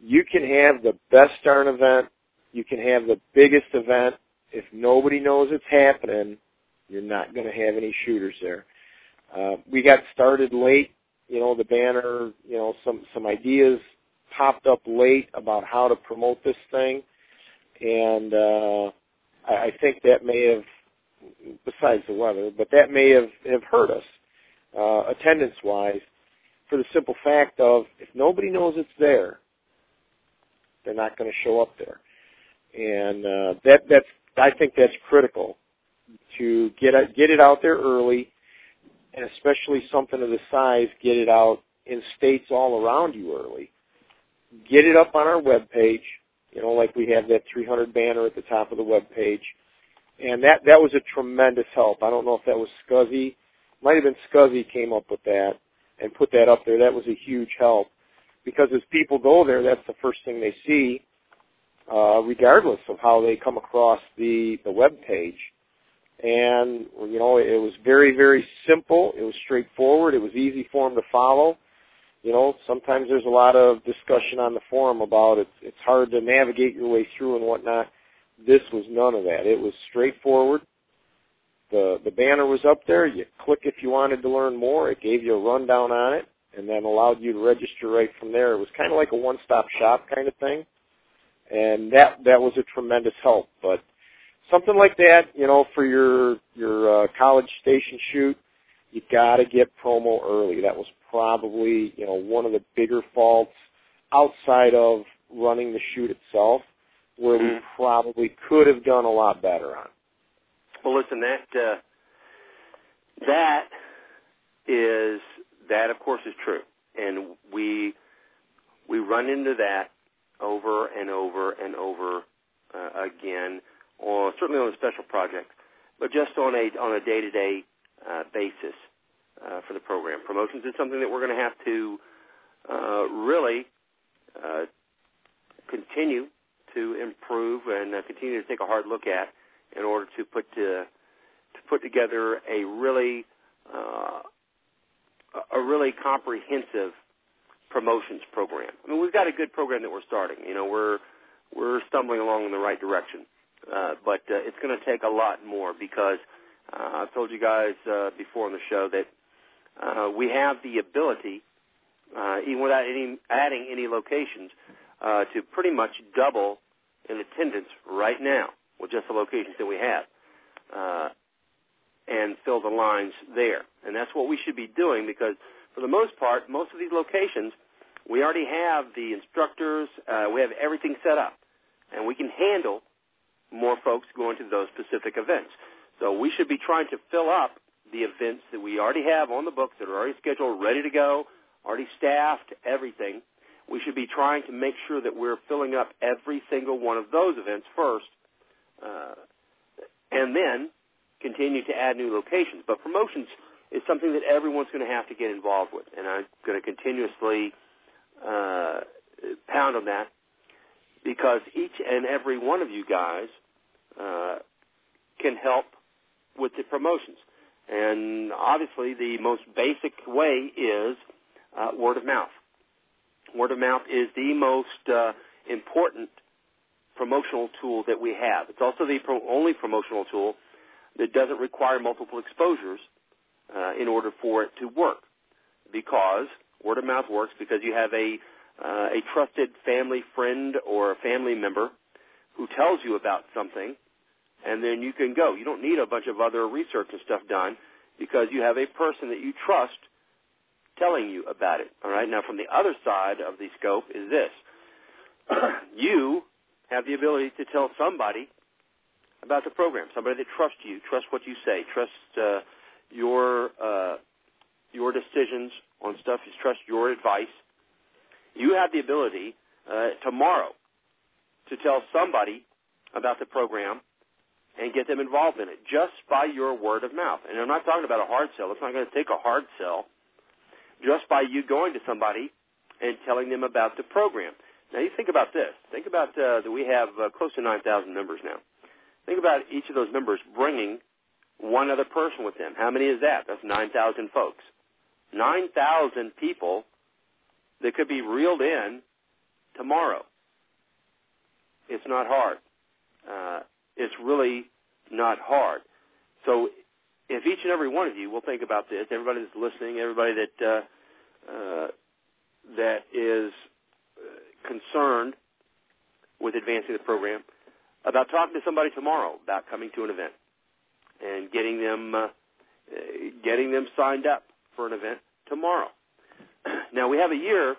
You can have the best darn event. You can have the biggest event if nobody knows it's happening, you're not going to have any shooters there. Uh, we got started late. You know, the banner, you know, some, some ideas popped up late about how to promote this thing. And, uh, I, I think that may have, besides the weather, but that may have, have hurt us, uh, attendance wise for the simple fact of if nobody knows it's there, they're not going to show up there. And, uh, that, that's I think that's critical to get get it out there early, and especially something of the size, get it out in states all around you early. Get it up on our web page, you know, like we have that 300 banner at the top of the web page, and that that was a tremendous help. I don't know if that was Scuzzy, might have been Scuzzy came up with that and put that up there. That was a huge help because as people go there, that's the first thing they see uh, regardless of how they come across the the web page. And you know, it was very very simple. It was straightforward. It was easy for them to follow. You know, sometimes there's a lot of discussion on the forum about it. It's hard to navigate your way through and whatnot. This was none of that. It was straightforward. The the banner was up there. You click if you wanted to learn more. It gave you a rundown on it, and then allowed you to register right from there. It was kind of like a one-stop shop kind of thing and that that was a tremendous help. But something like that, you know, for your your uh, college station shoot, you got to get promo early. That was probably you know one of the bigger faults outside of running the shoot itself, where mm-hmm. we probably could have done a lot better on. Well, listen, that uh, that is that of course is true, and we we run into that over and over and over uh, again, or certainly on a special project, but just on a on a day to day basis uh, for the program. Promotions is something that we're going to have to uh, really uh, continue to improve and uh, continue to take a hard look at in order to put to, to put together a really uh, a really comprehensive promotions program. I mean, we've got a good program that we're starting. You know, we're we're stumbling along in the right direction, uh, but uh, it's going to take a lot more because uh, I've told you guys uh, before on the show that uh, we have the ability, uh, even without any adding any locations, uh, to pretty much double in attendance right now with just the locations that we have. Uh, and fill the lines there. And that's what we should be doing because for the most part, most of these locations, we already have the instructors, uh, we have everything set up, and we can handle more folks going to those specific events. So we should be trying to fill up the events that we already have on the books that are already scheduled, ready to go, already staffed, everything. we should be trying to make sure that we're filling up every single one of those events first, uh, and then continue to add new locations. But promotions is something that everyone's going to have to get involved with, and I'm going to continuously uh, pound on that because each and every one of you guys uh, can help with the promotions. And obviously, the most basic way is uh, word of mouth. Word of mouth is the most uh, important promotional tool that we have. It's also the pro- only promotional tool that doesn't require multiple exposures uh, in order for it to work. Because word of mouth works because you have a uh, a trusted family friend or a family member who tells you about something, and then you can go. You don't need a bunch of other research and stuff done because you have a person that you trust telling you about it. All right. Now, from the other side of the scope is this: you have the ability to tell somebody about the program, somebody that trusts you, trusts what you say, trusts uh, your uh, your decisions on stuff, trusts your advice. You have the ability uh, tomorrow to tell somebody about the program and get them involved in it just by your word of mouth. And I'm not talking about a hard sell. It's not going to take a hard sell. Just by you going to somebody and telling them about the program. Now you think about this. Think about uh, that we have uh, close to 9,000 members now. Think about each of those members bringing one other person with them. How many is that? That's 9,000 folks. 9,000 people that could be reeled in tomorrow. It's not hard. Uh, it's really not hard. So if each and every one of you will think about this, everybody that's listening, everybody that uh, uh, that is uh, concerned with advancing the program, about talking to somebody tomorrow about coming to an event and getting them uh, getting them signed up for an event tomorrow. Now we have a year.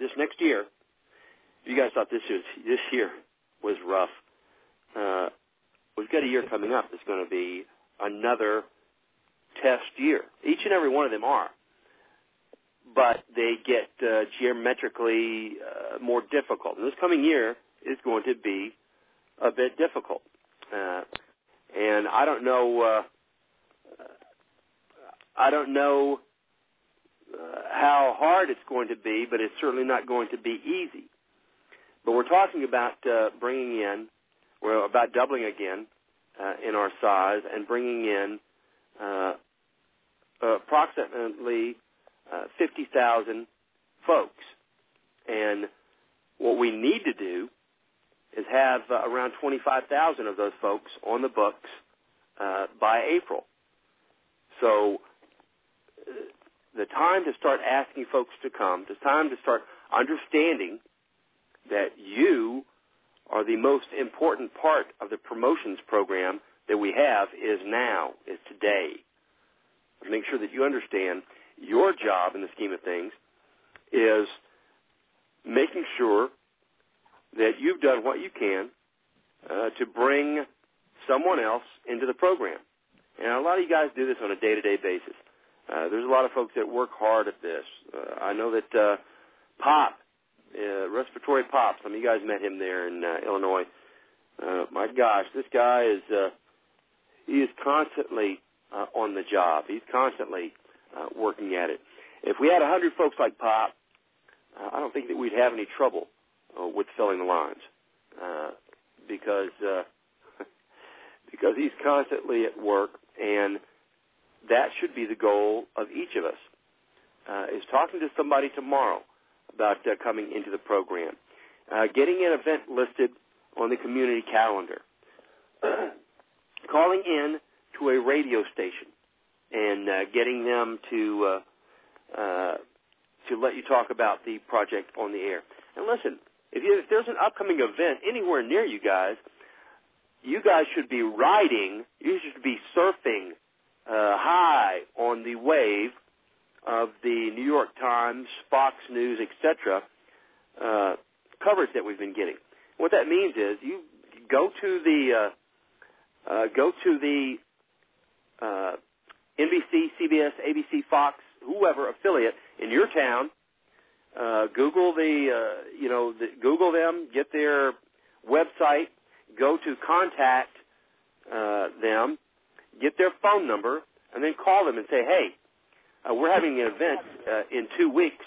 This next year, If you guys thought this was this year was rough. Uh, we've got a year coming up that's going to be another test year. Each and every one of them are, but they get uh, geometrically uh, more difficult. And this coming year is going to be a bit difficult. Uh, and I don't know. Uh, I don't know uh, how hard it's going to be, but it's certainly not going to be easy. But we're talking about uh, bringing in, we're about doubling again uh, in our size and bringing in uh, approximately uh, 50,000 folks. And what we need to do is have uh, around 25,000 of those folks on the books uh, by April. So the time to start asking folks to come, the time to start understanding that you are the most important part of the promotions program that we have is now, is today. Make sure that you understand your job in the scheme of things is making sure that you've done what you can uh, to bring someone else into the program. And a lot of you guys do this on a day-to-day basis. Uh, there's a lot of folks that work hard at this. Uh, I know that uh, Pop, uh, Respiratory Pop, some of you guys met him there in uh, Illinois. Uh, my gosh, this guy is uh, he is constantly uh, on the job. He's constantly uh, working at it. If we had a hundred folks like Pop, uh, I don't think that we'd have any trouble with filling the lines uh, because uh, because he's constantly at work, and that should be the goal of each of us. Uh, is talking to somebody tomorrow about uh, coming into the program, uh, getting an event listed on the community calendar, calling in to a radio station, and uh, getting them to uh, uh, to let you talk about the project on the air. And listen, if, you, if there's an upcoming event anywhere near you guys, you guys should be riding, you should be surfing uh, high on the wave of the New York Times, Fox News, etc. Uh, coverage that we've been getting. What that means is you go to the uh, uh, go to the uh, NBC, CBS, ABC, Fox, whoever affiliate in your town, uh, Google the, uh, you know, the, Google them, get their website, go to contact uh, them, get their phone number, and then call them and say, hey, uh, we're having an event uh, in two weeks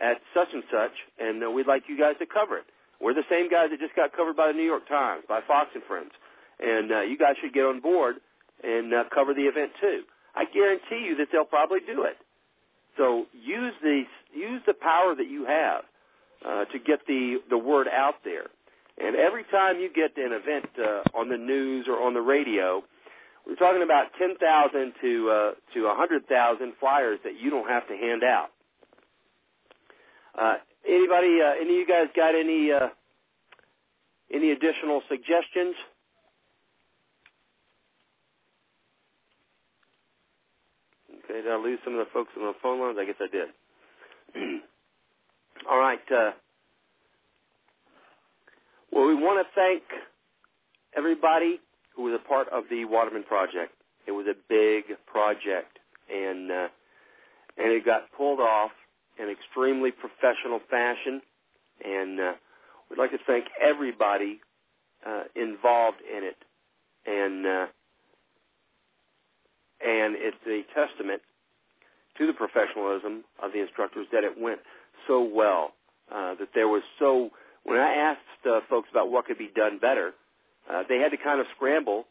at such and such, and uh, we'd like you guys to cover it. We're the same guys that just got covered by the New York Times, by Fox and Friends, and uh, you guys should get on board and uh, cover the event too. I guarantee you that they'll probably do it. So use the use the power that you have uh, to get the the word out there. And every time you get an event uh, on the news or on the radio, we're talking about 10,000 to uh, to 100,000 flyers that you don't have to hand out. Uh, anybody, uh, any of you guys got any uh, any additional suggestions? Okay, did I lose some of the folks on the phone lines? I guess I did. All right. Uh, well, we want to thank everybody who was a part of the Waterman project. It was a big project, and uh, and it got pulled off in extremely professional fashion. And uh, we'd like to thank everybody uh, involved in it, and uh, and it's a testament to the professionalism of the instructors that it went so well. Uh, that there was so when I asked uh, folks about what could be done better, uh, they had to kind of scramble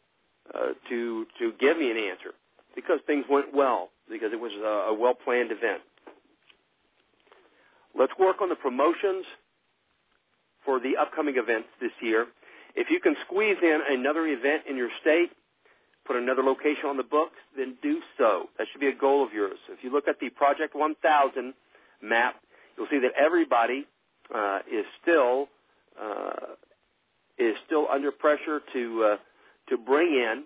uh, to to give me an answer because things went well because it was a, a well planned event. Let's work on the promotions for the upcoming events this year. If you can squeeze in another event in your state, put another location on the books, then do so. That should be a goal of yours. If you look at the Project 1000 map, you'll see that everybody uh, is still uh, is still under pressure to uh, to bring in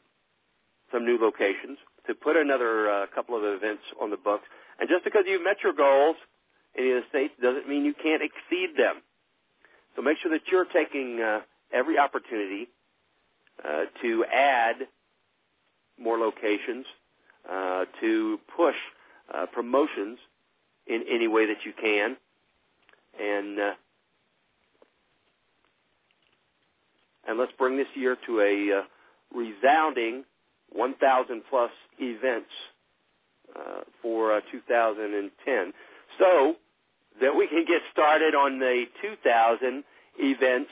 some new locations, to put another uh, couple of events on the books. And just because you've met your goals in the states doesn't mean you can't exceed them. So make sure that you're taking uh, every opportunity uh, to add more locations, uh, to push uh, promotions in any way that you can, and uh, and let's bring this year to a uh, resounding 1,000 plus events uh, for uh, 2010, so that we can get started on the 2,000 events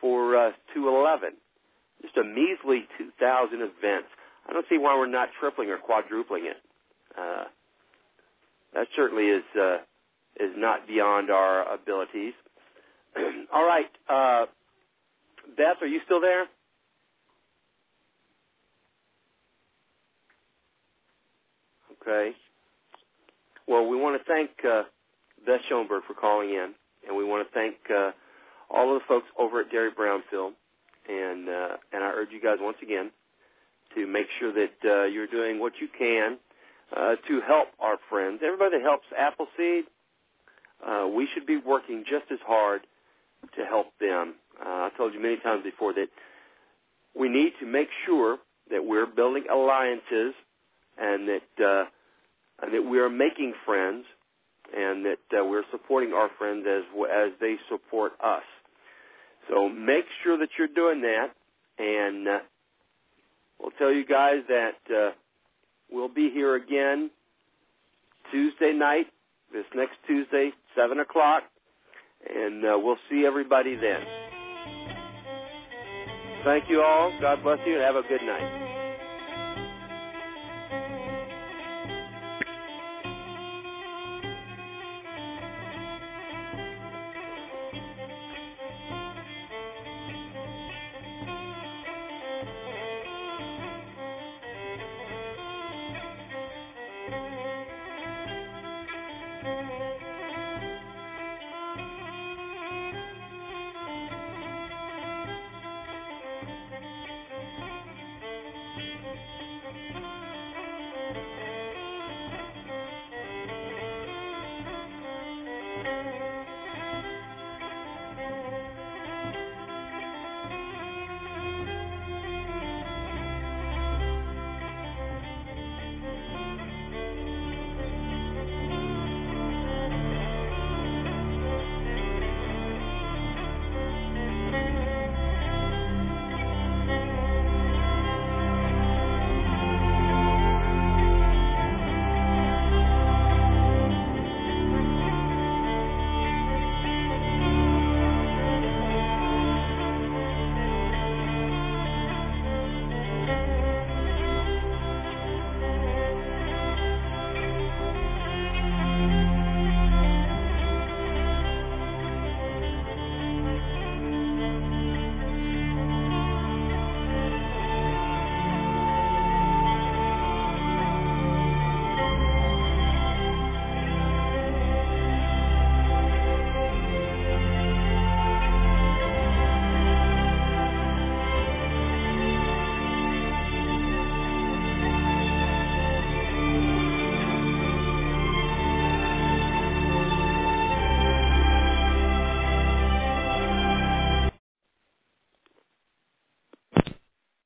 for uh, 211. Just a measly 2,000 events. I don't see why we're not tripling or quadrupling it. Uh, that certainly is uh, is not beyond our abilities. All right, uh, Beth, are you still there? Okay. Well, we want to thank uh, Beth Schoenberg for calling in, and we want to thank uh, all of the folks over at Derry Brownfield, and uh, and I urge you guys once again to make sure that uh, you're doing what you can uh, to help our friends. Everybody that helps Appleseed, uh, we should be working just as hard to help them. Uh, I told you many times before that we need to make sure that we're building alliances and that uh, and that we are making friends and that uh, we're supporting our friends as as they support us. So make sure that you're doing that, and uh, we'll tell you guys that uh, we'll be here again Tuesday night, this next Tuesday, seven o'clock, and uh, we'll see everybody then. Thank you all. God bless you, and have a good night.